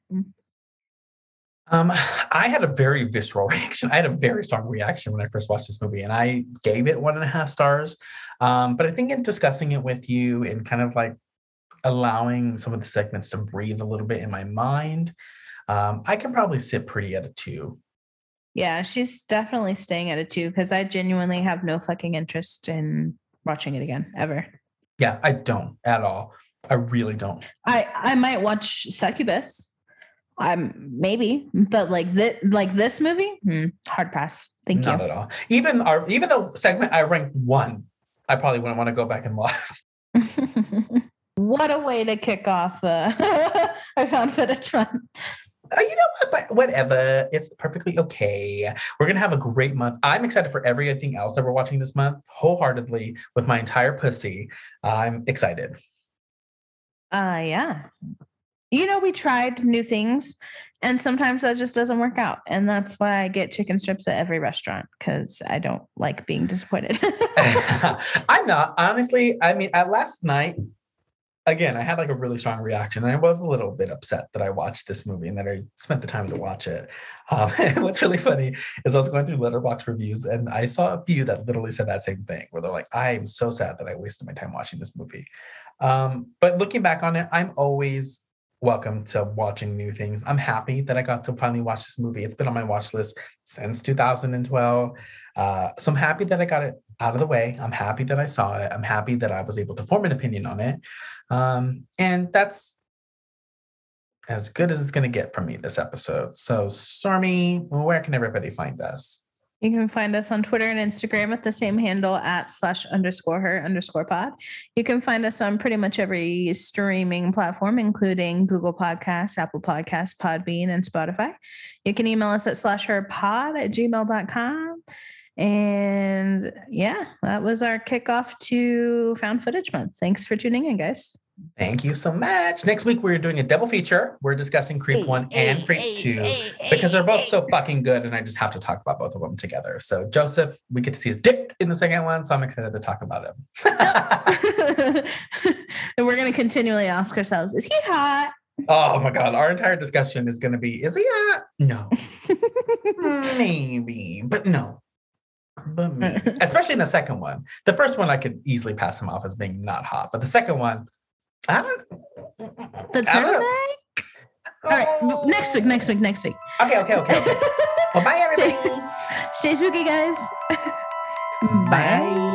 Um, I had a very visceral reaction. I had a very strong reaction when I first watched this movie, and I gave it one and a half stars. Um, but I think in discussing it with you and kind of like allowing some of the segments to breathe a little bit in my mind, um, I can probably sit pretty at a two. yeah she's definitely staying at a two because i genuinely have no fucking interest in watching it again ever Yeah, I don't at all. I really don't. I I might watch Succubus. Um, maybe, but like this, like this movie, hmm, hard pass. Thank Not you. Not at all. Even our even the segment I ranked one, I probably wouldn't want to go back and watch. What a way to kick off uh, I found footage fun. Uh, you know what? But whatever. It's perfectly okay. We're gonna have a great month. I'm excited for everything else that we're watching this month, wholeheartedly with my entire pussy. I'm excited. Uh, yeah. You know, we tried new things, and sometimes that just doesn't work out, and that's why I get chicken strips at every restaurant because I don't like being disappointed. I'm not honestly. I mean, at last night, again, I had like a really strong reaction, and I was a little bit upset that I watched this movie and that I spent the time to watch it. Um, what's really funny is I was going through Letterboxd reviews, and I saw a few that literally said that same thing, where they're like, "I am so sad that I wasted my time watching this movie." Um, but looking back on it, I'm always welcome to watching new things. I'm happy that I got to finally watch this movie. It's been on my watch list since 2012. Uh, so I'm happy that I got it out of the way. I'm happy that I saw it. I'm happy that I was able to form an opinion on it. Um, and that's as good as it's going to get from me this episode. So, Stormy, where can everybody find us? You can find us on Twitter and Instagram at the same handle at slash underscore her underscore pod. You can find us on pretty much every streaming platform, including Google Podcasts, Apple Podcasts, Podbean, and Spotify. You can email us at slash her pod at gmail.com. And yeah, that was our kickoff to Found Footage Month. Thanks for tuning in, guys. Thank you so much. Next week we're doing a double feature. We're discussing Creep One and Creep Two because they're both so fucking good, and I just have to talk about both of them together. So Joseph, we get to see his dick in the second one, so I'm excited to talk about him. and we're gonna continually ask ourselves, is he hot? oh my god, our entire discussion is going to be: Is he hot? No, maybe, but no. But maybe. especially in the second one. The first one, I could easily pass him off as being not hot, but the second one, I don't. The turtleneck? All right, oh. next week, next week, next week. Okay, okay, okay, okay. well, bye, everybody. Stay spooky, guys. Bye.